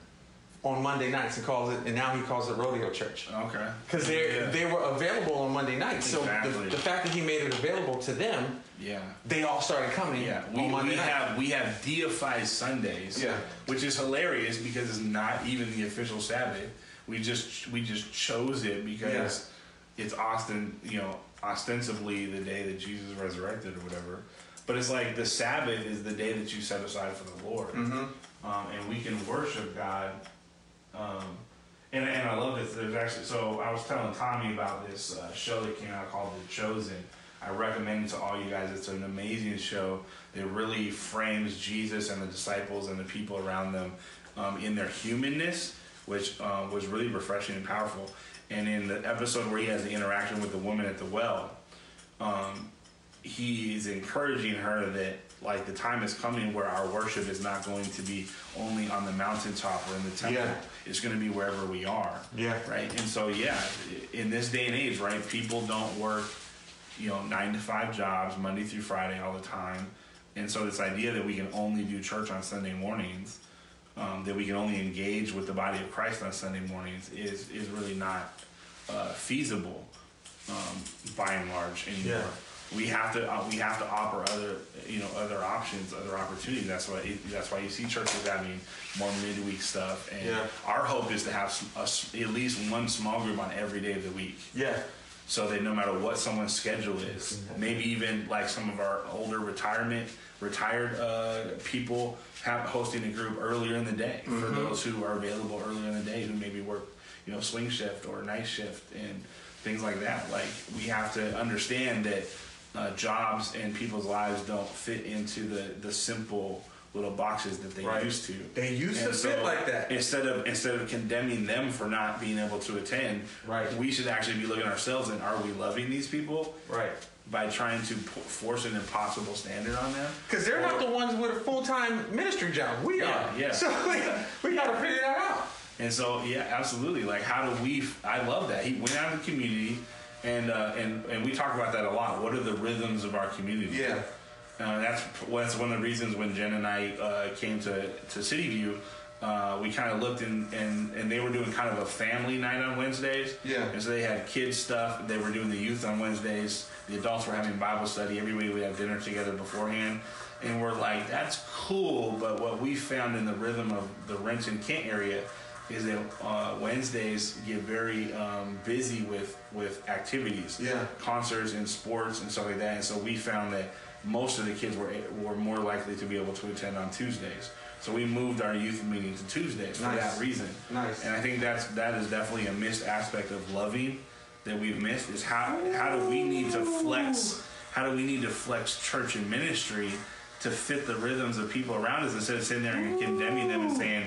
on Monday nights and calls it, and now he calls it Rodeo Church Okay. because they Yeah. they were available on Monday nights. So Exactly. the, the fact that he made it available to them, Yeah. they all started coming Yeah, we, on Monday we have we have deified Sundays, Yeah. which is hilarious because it's not even the official Sabbath. We just we just chose it because it's Austin, you know, ostensibly the day that Jesus resurrected or whatever. But it's like the Sabbath is the day that you set aside for the Lord, Mm-hmm. um, and we can worship God. Um, and, and I love this. There's actually so I was telling Tommy about this uh, show that came out called The Chosen. I recommend it to all you guys. It's an amazing show. It really frames Jesus and the disciples and the people around them um, in their humanness, which um, was really refreshing and powerful. And in the episode where he has the interaction with the woman at the well, um, he's encouraging her that like the time is coming where our worship is not going to be only on the mountaintop or in the temple. Yeah. It's going to be wherever we are. Yeah. Right. And so yeah, in this day and age, right, people don't work, you know, nine to five jobs Monday through Friday all the time. and so this idea that we can only do church on Sunday mornings, um, that we can only engage with the body of Christ on Sunday mornings, is is really not uh, feasible um, by and large anymore. Yeah. We have to uh, we have to offer other you know other options, other opportunities. That's why that's why you see churches having more midweek stuff. And Yeah. our hope is to have a at least one small group on every day of the week Yeah. so that no matter what someone's schedule is, maybe even like some of our older retirement retired uh, people have hosting a group earlier in the day for those who are available earlier in the day who maybe work you know swing shift or night shift and things like that. Like we have to understand that uh, jobs and people's lives don't fit into the the simple little boxes that they Right. used to. They used to And fit like that. Instead of instead of condemning them for not being able to attend, Right. we should actually be looking at ourselves and are we loving these people Right. by trying to p- force an impossible standard on them? Because they're not the ones with a full time ministry job. We Yeah, are. yeah. So we, we got to figure that out. And so, yeah, absolutely. Like, how do we? I love that he went out in the community, and uh, and and we talk about that a lot. What are the rhythms of our community? Yeah. Uh, that's that's one of the reasons when Jen and I uh, came to to City View, uh, we kind of looked and, and and they were doing kind of a family night on Wednesdays. Yeah. And so they had kids stuff. They were doing the youth on Wednesdays. The adults were having Bible study. Every week we have dinner together beforehand. And we're like, that's cool. But what we found in the rhythm of the Renton Kent area is that uh, Wednesdays get very um, busy with with activities Yeah. concerts and sports and stuff like that. And so we found that most of the kids were were more likely to be able to attend on Tuesdays. So we moved our youth meeting to Tuesdays for that reason. Nice. And I think that's that is definitely a missed aspect of loving that we've missed is how how do we need to flex how do we need to flex church and ministry to fit the rhythms of people around us instead of sitting there and condemning them and saying,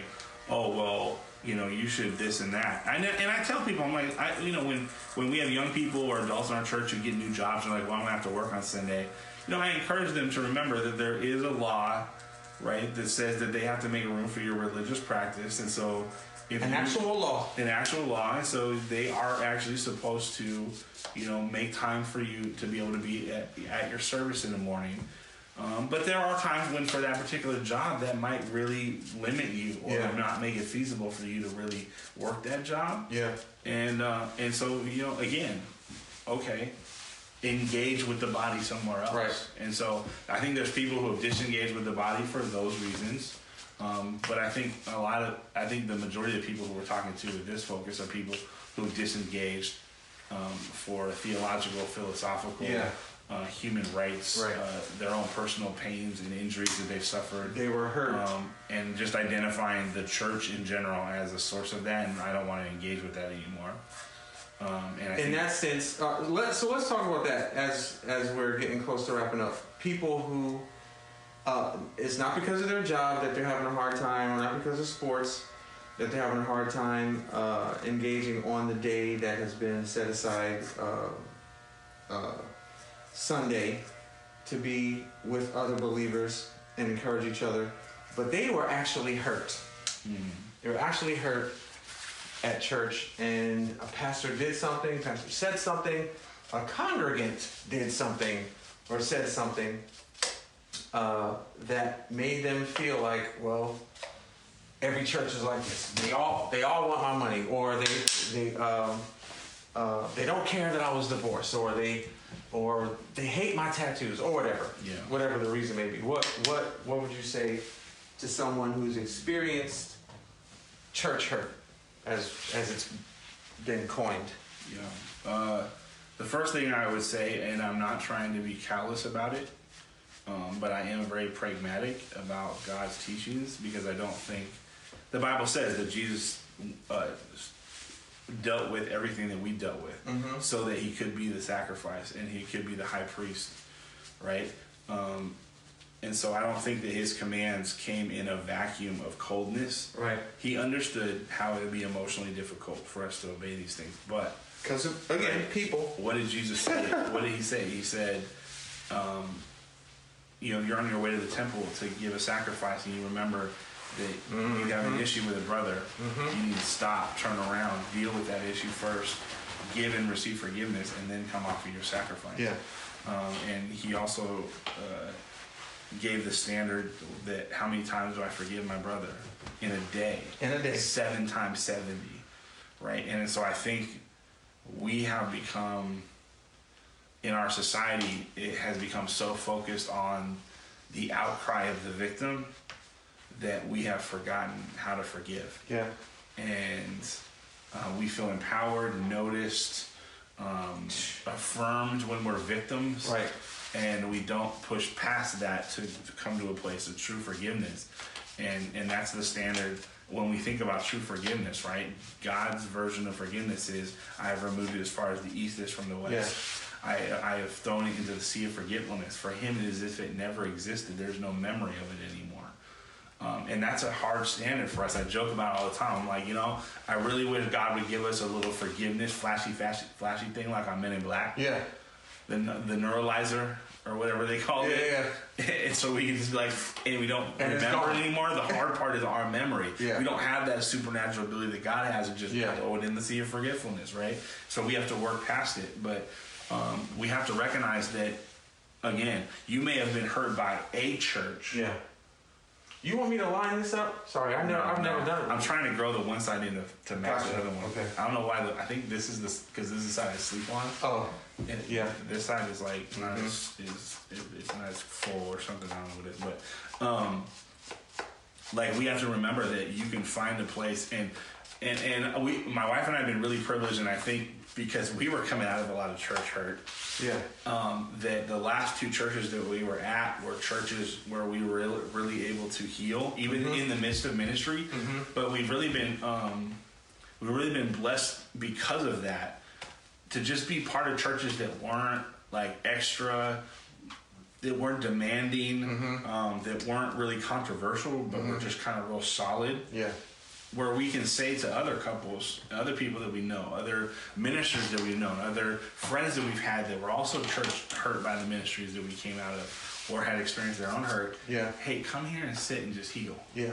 oh well, you know, you should this and that. And, and I tell people, I'm like, I, you know, when when we have young people or adults in our church who get new jobs, and like, well, I'm gonna have to work on Sunday. You know, I encourage them to remember that there is a law, right, that says that they have to make room for your religious practice, and so if An you- actual law. an actual law, so they are actually supposed to, you know, make time for you to be able to be at, at your service in the morning. Um, but there are times when, for that particular job, that might really limit you or Yeah. not make it feasible for you to really work that job. Yeah. And uh, and so you know, again, okay, engage with the body somewhere else. Right. And so I think there's people who have disengaged with the body for those reasons. Um, but I think a lot of I think the majority of people who we're talking to with this focus are people who disengaged um, for a theological, philosophical, Yeah. Uh, human rights, Right. uh, their own personal pains and injuries that they've suffered They were hurt. um, and just identifying the church in general as a source of that, and I don't want to engage with that anymore. Um, and I in that sense, uh, let so let's talk about that as as we're getting close to wrapping up. People who uh, it's not because of their job that they're having a hard time, or not because of sports that they're having a hard time uh, engaging on the day that has been set aside uh, uh, Sunday to be with other believers and encourage each other, but they were actually hurt. They were actually hurt at church and a pastor did something, pastor said something, a congregant did something or said something uh, that made them feel like, well, every church is like this. They all they all want my money, or they they um, uh, they don't care that I was divorced, or they or they hate my tattoos, or whatever. Yeah. Whatever the reason may be. What what what would you say to someone who's experienced church hurt, as as it's been coined? yeah. Uh, the first thing I would say, and I'm not trying to be callous about it, um, but I am very pragmatic about God's teachings because I don't think the Bible says that Jesus uh, dealt with everything that we dealt with, so that he could be the sacrifice and he could be the high priest, right? Um, and so I don't think that his commands came in a vacuum of coldness. Right. He understood how it would be emotionally difficult for us to obey these things, but Because again, Right. people. what did Jesus say? what did he say? He said, um, you know, you're on your way to the temple to give a sacrifice, and you remember that you have an issue with a brother. You need to stop, turn around, deal with that issue first, give and receive forgiveness, and then come offer your sacrifice. Yeah. Um, and he also uh, gave the standard that how many times do I forgive my brother in a day? In a day. Seven times 70, right? And so I think we have become, in our society, it has become so focused on the outcry of the victim that we have forgotten how to forgive Yeah. and uh, we feel empowered, noticed, um, affirmed when we're victims. Right. And we don't push past that to, to come to a place of true forgiveness. And, and that's the standard when we think about true forgiveness, right? God's version of forgiveness is I have removed it as far as the east is from the west. I, I have thrown it into the sea of forgetfulness. For him, it is as if it never existed. There's no memory of it anymore. Um, and that's a hard standard for us. I joke about it all the time. I'm like, you know, I really wish God would give us a little forgiveness, flashy, flashy, flashy thing like on Men in Black, Yeah. the the neuralizer or whatever they call Yeah, it. Yeah. and so we can just be like, and we don't And remember it anymore. The hard part is our memory. Yeah. We don't have that supernatural ability that God has to just Yeah. throw it in the sea of forgetfulness, right? So we have to work past it. But um, we have to recognize that, again, you may have been hurt by a church. Yeah. You want me to line this up? Sorry, I never, I've No, never done it. I'm trying to grow the one side into to match Gotcha. the other one. Okay. I don't know why. The, I think this is this because this is the side I sleep on. Oh, And yeah. This side is like not Mhm. as is it, it's not as full or something. I don't know what it but um, like we have to remember that you can find a place and and and we my wife and I have been really privileged, and I think because we were coming out of a lot of church hurt Yeah. um, that the last two churches that we were at were churches where we were really, really able to heal, even in the midst of ministry. But we've really been um, we've really been blessed because of that to just be part of churches that weren't like extra. That weren't demanding, um, that weren't really controversial, but were just kind of real solid Yeah. Where we can say to other couples, other people that we know, other ministers that we've known, other friends that we've had that were also church hurt by the ministries that we came out of or had experienced their own hurt. Yeah. Hey, come here and sit and just heal. Yeah.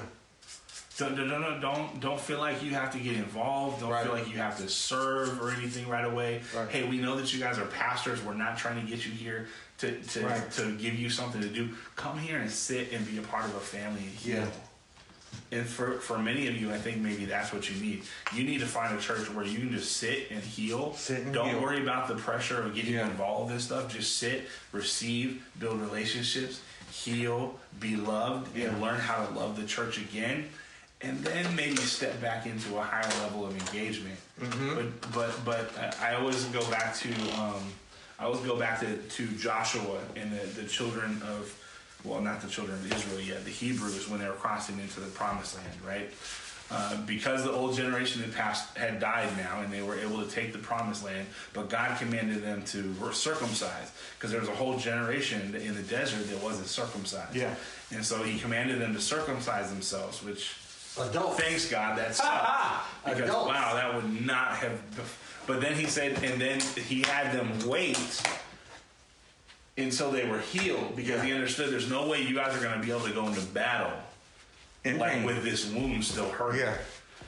Don't don't don't don't, don't feel like you have to get involved. Don't Right. feel like you have to serve or anything right away. Right. Hey, we know that you guys are pastors. We're not trying to get you here to to, Right. to give you something to do. Come here and sit and be a part of a family and heal. And for, for many of you, I think maybe that's what you need. You need to find a church where you can just sit and heal. Sit and Don't heal. worry about the pressure of getting Yeah. involved in stuff. Just sit, receive, build relationships, heal, be loved, Yeah. and learn how to love the church again. And then maybe step back into a higher level of engagement. Mm-hmm. But but but I I always go back to um, I always go back to, to Joshua and the, the children of well not the children of Israel yet the Hebrews when they were crossing into the promised land right uh, because the old generation had passed had died now and they were able to take the promised land but God commanded them to circumcise because there was a whole generation in the desert that wasn't circumcised Yeah. and so he commanded them to circumcise themselves which Adults. Thanks God, that sucked. because Adults. wow, that would not have. But then he said, and then he had them wait until they were healed because he understood there's no way you guys are going to be able to go into battle In like pain. with this wound still hurting. Yeah.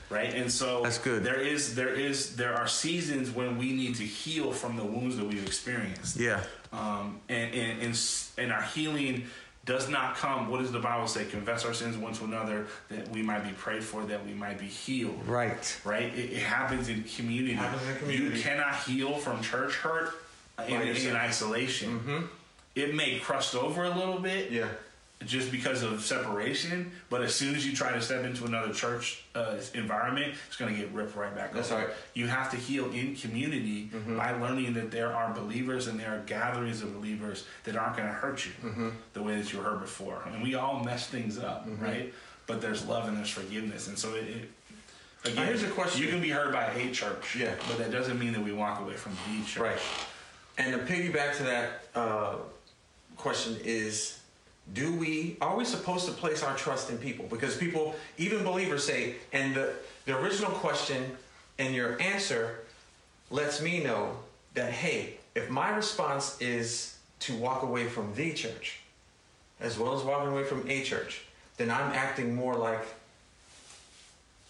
Right, and so That's good. There is, there is, there are seasons when we need to heal from the wounds that we've experienced Yeah. um, and, and, and, and our healing does not come. What does the Bible say? Confess our sins one to another, that we might be prayed for, that we might be healed. Right. Right? It, it happens in community. Happens in community. You cannot heal from church hurt in, in isolation. It may crust over a little bit, Yeah. just because of separation. But as soon as you try to step into another church uh, environment, it's going to get ripped right back That's open. right. You have to heal in community by learning that there are believers and there are gatherings of believers that aren't going to hurt you the way that you were hurt before. And we all mess things up, right? But there's love and there's forgiveness, and so it. it Again, here's a question. You can be hurt by a church, Yeah. but that doesn't mean that we walk away from the church. Right. And to piggyback to that uh, question is, do we are we supposed to place our trust in people? Because people, even believers, say, and the the original question and your answer lets me know that hey, if my response is to walk away from the church, as well as walking away from a church, then I'm acting more like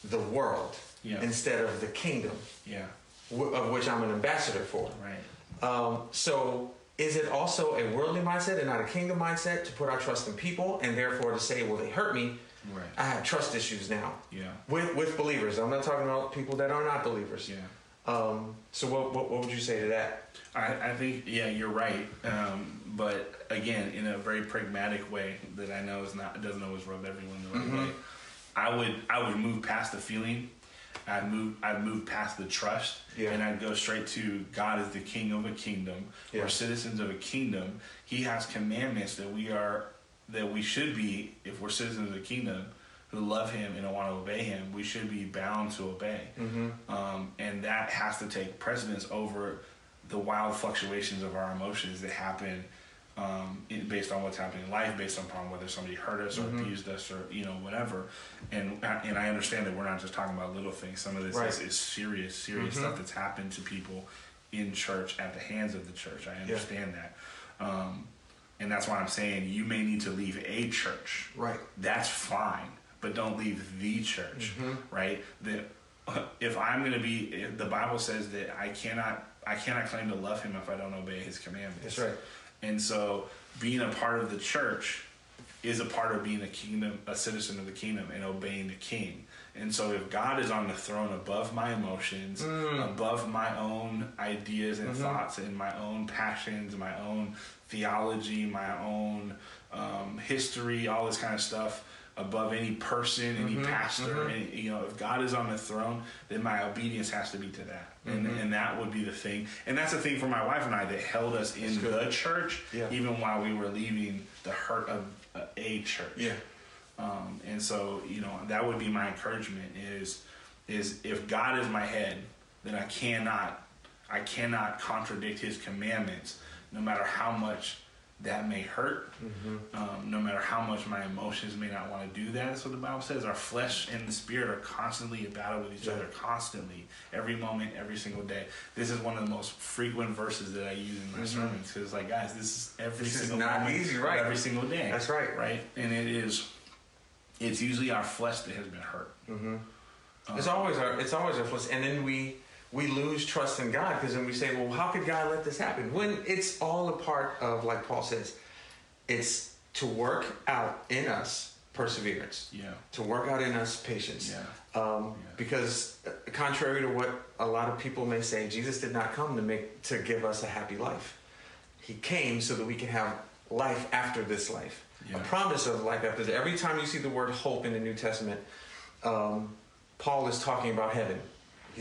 the world Yeah. instead of the kingdom, Yeah. wh- of which I'm an ambassador for. Right. Um, so is it also a worldly mindset and not a kingdom mindset to put our trust in people and therefore to say, well, they hurt me. Right. I have trust issues now. Yeah. With with believers. I'm not talking about people that are not believers. Yeah. Um, so what, what what would you say to that? I, I think yeah, you're right. Um, but again, in a very pragmatic way that I know is not doesn't always rub everyone the right Mm-hmm. way. I would I would move past the feeling. I'd move I'd move past the trust, Yeah. and I'd go straight to God is the King of a kingdom. Yeah. We're citizens of a kingdom. He has commandments that we are that we should be if we're citizens of the kingdom who love Him and want to obey Him. We should be bound to obey, Mm-hmm. um, and that has to take precedence over the wild fluctuations of our emotions that happen um, in, based on what's happening in life, based upon whether somebody hurt us or Mm-hmm. abused us or you know whatever. And and I understand that we're not just talking about little things. Some of this Right. is, is serious, serious Mm-hmm. stuff that's happened to people in church at the hands of the church. I understand that. Um, and that's why I'm saying you may need to leave a church. Right. That's fine, but don't leave the church. Mm-hmm. Right. That if I'm going to be, the Bible says that I cannot, I cannot claim to love Him if I don't obey His commandments. That's right. And so, being a part of the church is a part of being a kingdom, a citizen of the kingdom, and obeying the King. And so, if God is on the throne above my emotions, above my own ideas and thoughts, and my own passions, my own theology, my own um, history, all this kind of stuff, above any person, any pastor, any, you know, if God is on the throne, then my obedience has to be to that, and and that would be the thing. And that's the thing for my wife and I that held us in the church, Yeah. even while we were leaving the hurt of uh, a church. Um, and so, you know, that would be my encouragement is is if God is my head, then I cannot I cannot contradict his commandments no matter how much that may hurt, mm-hmm. um, no matter how much my emotions may not want to do that. That's what the Bible says. Our flesh and the spirit are constantly in battle with each Yeah. other, constantly, every moment, every single day. This is one of the most frequent verses that I use in my mm-hmm. sermons because, like, guys, this is every This is single not moment, easy, right. Every single day. That's right. Right, and it is. It's usually our flesh that has been hurt. Mm-hmm. Um, it's always our it's always our flesh, and then we we lose trust in God because then we say, well, how could God let this happen? When it's all a part of, like Paul says, it's to work out in us perseverance. Yeah. To work out in us patience. Yeah. Um, Yeah. Because uh, contrary to what a lot of people may say, Jesus did not come to make to give us a happy life. He came so that we can have life after this life. Yeah. A promise of life after this. Every time you see the word hope in the New Testament, um, Paul is talking about heaven.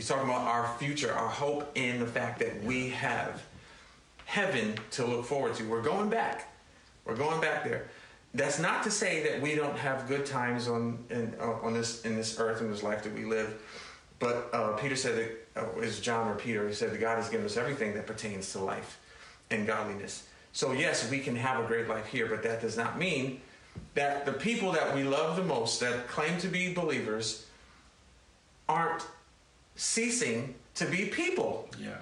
He's talking about our future, our hope in the fact that we have heaven to look forward to. We're going back. We're going back there. That's not to say that we don't have good times on in, uh, on this in this earth in this life that we live. But uh, Peter said that uh, is John or Peter. He said that God has given us everything that pertains to life and godliness. So yes, we can have a great life here, but that does not mean that the people that we love the most, that claim to be believers, aren't ceasing to be people. Yeah.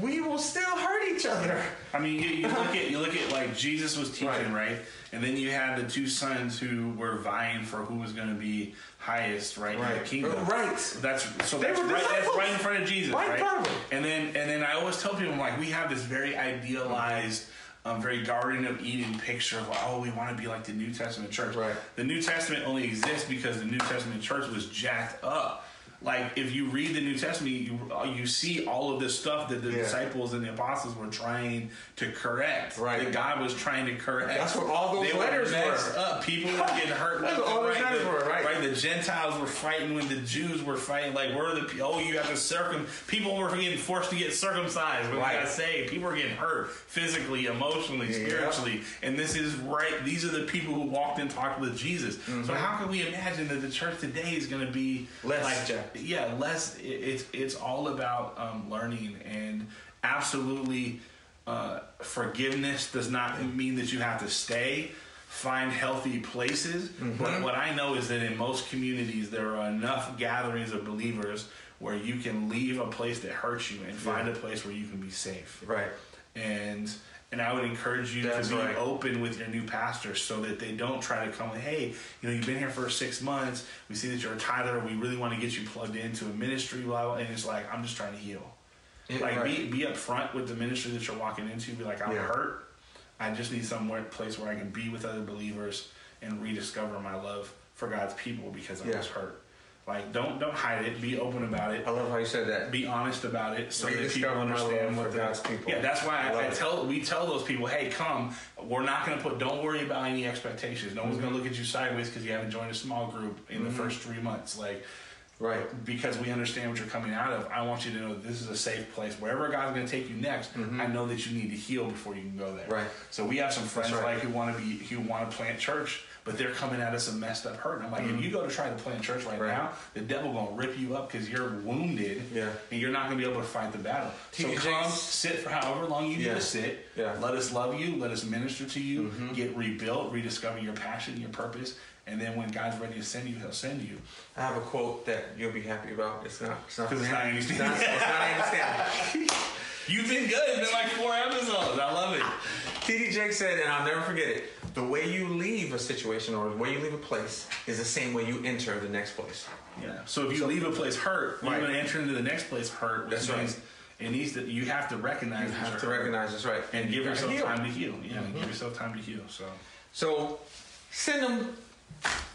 We will still hurt each other. I mean, you, you look at you look at like Jesus was teaching, Right. right. And then you had the two sons who were vying for who was going to be highest, right, in the kingdom. Right. That's so They that's were right, that's right in front of Jesus, Right right? front of him. And then and then I always tell people I'm like we have this very idealized. Um, very Garden of Eden picture of oh we want to be like the New Testament church. Right. The New Testament only exists because the New Testament church was jacked up. Like if you read the New Testament, you you see all of this stuff that the Yeah. disciples and the apostles were trying to correct. Right. That God was trying to correct. That's what all those they letters were. Up. People were getting hurt. That's what all those right. letters The- were, right. right. The Gentiles were fighting when the Jews were fighting. Like where are the oh you have to circum. People were getting forced to get circumcised. When Right. they got saved, people were getting hurt physically, emotionally, Yeah. spiritually. And this is right. These are the people who walked and talked with Jesus. So how can we imagine that the church today is going to be Mm-hmm. Less like. Yeah less it, it's it's all about um, learning and absolutely uh, forgiveness does not mean that you have to stay. Find healthy places. But what i know is that in most communities there are enough gatherings of believers where you can leave a place that hurts you and find a place where you can be safe. Right. and and I would encourage you That's to be right. open with your new pastor so that they don't try to come hey, you know, you've been here for six months. We see that you're a tither. We really want to get you plugged into a ministry, blah, blah. And it's like, I'm just trying to heal. Yeah, like right. be be upfront with the ministry that you're walking into. Be like, I'm Yeah. hurt. I just need somewhere place where I can be with other believers and rediscover my love for God's people because I Yeah. was hurt. Like don't don't hide it. Be open about it I love how you said that. be honest about it so that people understand what God's people. Yeah, that's why I I, love I it. tell we tell those people, hey, come. We're not going to put. Don't worry about any expectations. No one's Mm-hmm. going to look at you sideways because you haven't joined a small group in the first three months. Like, Right. because we understand what you're coming out of. I want you to know that this is a safe place. Wherever God's going to take you next, I know that you need to heal before you can go there. Mm-hmm. Right. So we have some friends right. like who want to be who want to plant church, but they're coming at us a messed up hurt. And I'm like, if you go to try to play in church right, Mm-hmm. Right. now, the devil gonna rip you up because you're wounded. Yeah. And you're not gonna be able to fight the battle. So TD come, sit for however long you need Yeah. to sit. Yeah. Mm-hmm. Let us love you. Let us minister to you. Get rebuilt. Rediscover your passion, your purpose. And then when God's ready to send you, He'll send you. I have a quote that you'll be happy about. It's not. It's not. it's not It's not, it's not You've been good. It's been like four episodes. I love it. TD Jakes said, and I'll never forget it. The way you leave a situation or the way you leave a place is the same way you enter the next place. Yeah. So if you leave a place hurt, Right. you're gonna enter into the next place hurt. Which That's right. it needs to. You have to recognize. You have to hurt recognize this, right? and give yourself heal. Mm-hmm. time to heal. Yeah. Give yourself time to heal. So. So send them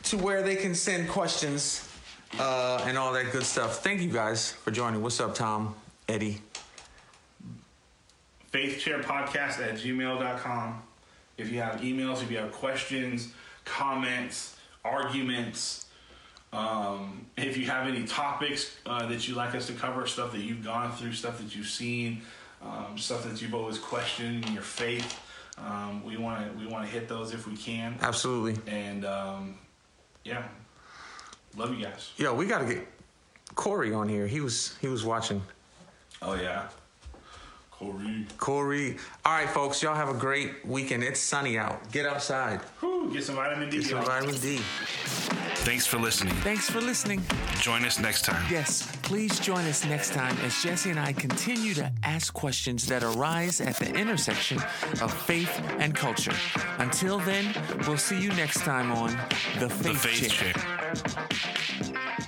to where they can send questions uh, and all that good stuff. Thank you guys for joining. What's up, Tom, Eddie? faithchairpodcast at gmail.com. If you have emails, if you have questions, comments, arguments, um, if you have any topics uh, that you'd like us to cover, stuff that you've gone through, stuff that you've seen, um, stuff that you've always questioned in your faith, um, we want to we want to hit those if we can. Absolutely. And um, yeah, love you guys. Yo, we got to get Corey on here. He was he was watching. Oh yeah, Corey. Corey. All right, folks. Y'all have a great weekend. It's sunny out. Get outside. Whew, get some vitamin D. Get some y'all. vitamin D. Thanks for listening. Thanks for listening. Join us next time. Yes, please join us next time as Jesse and I continue to ask questions that arise at the intersection of faith and culture. Until then, we'll see you next time on The The Faith, Faith Chair. Chair.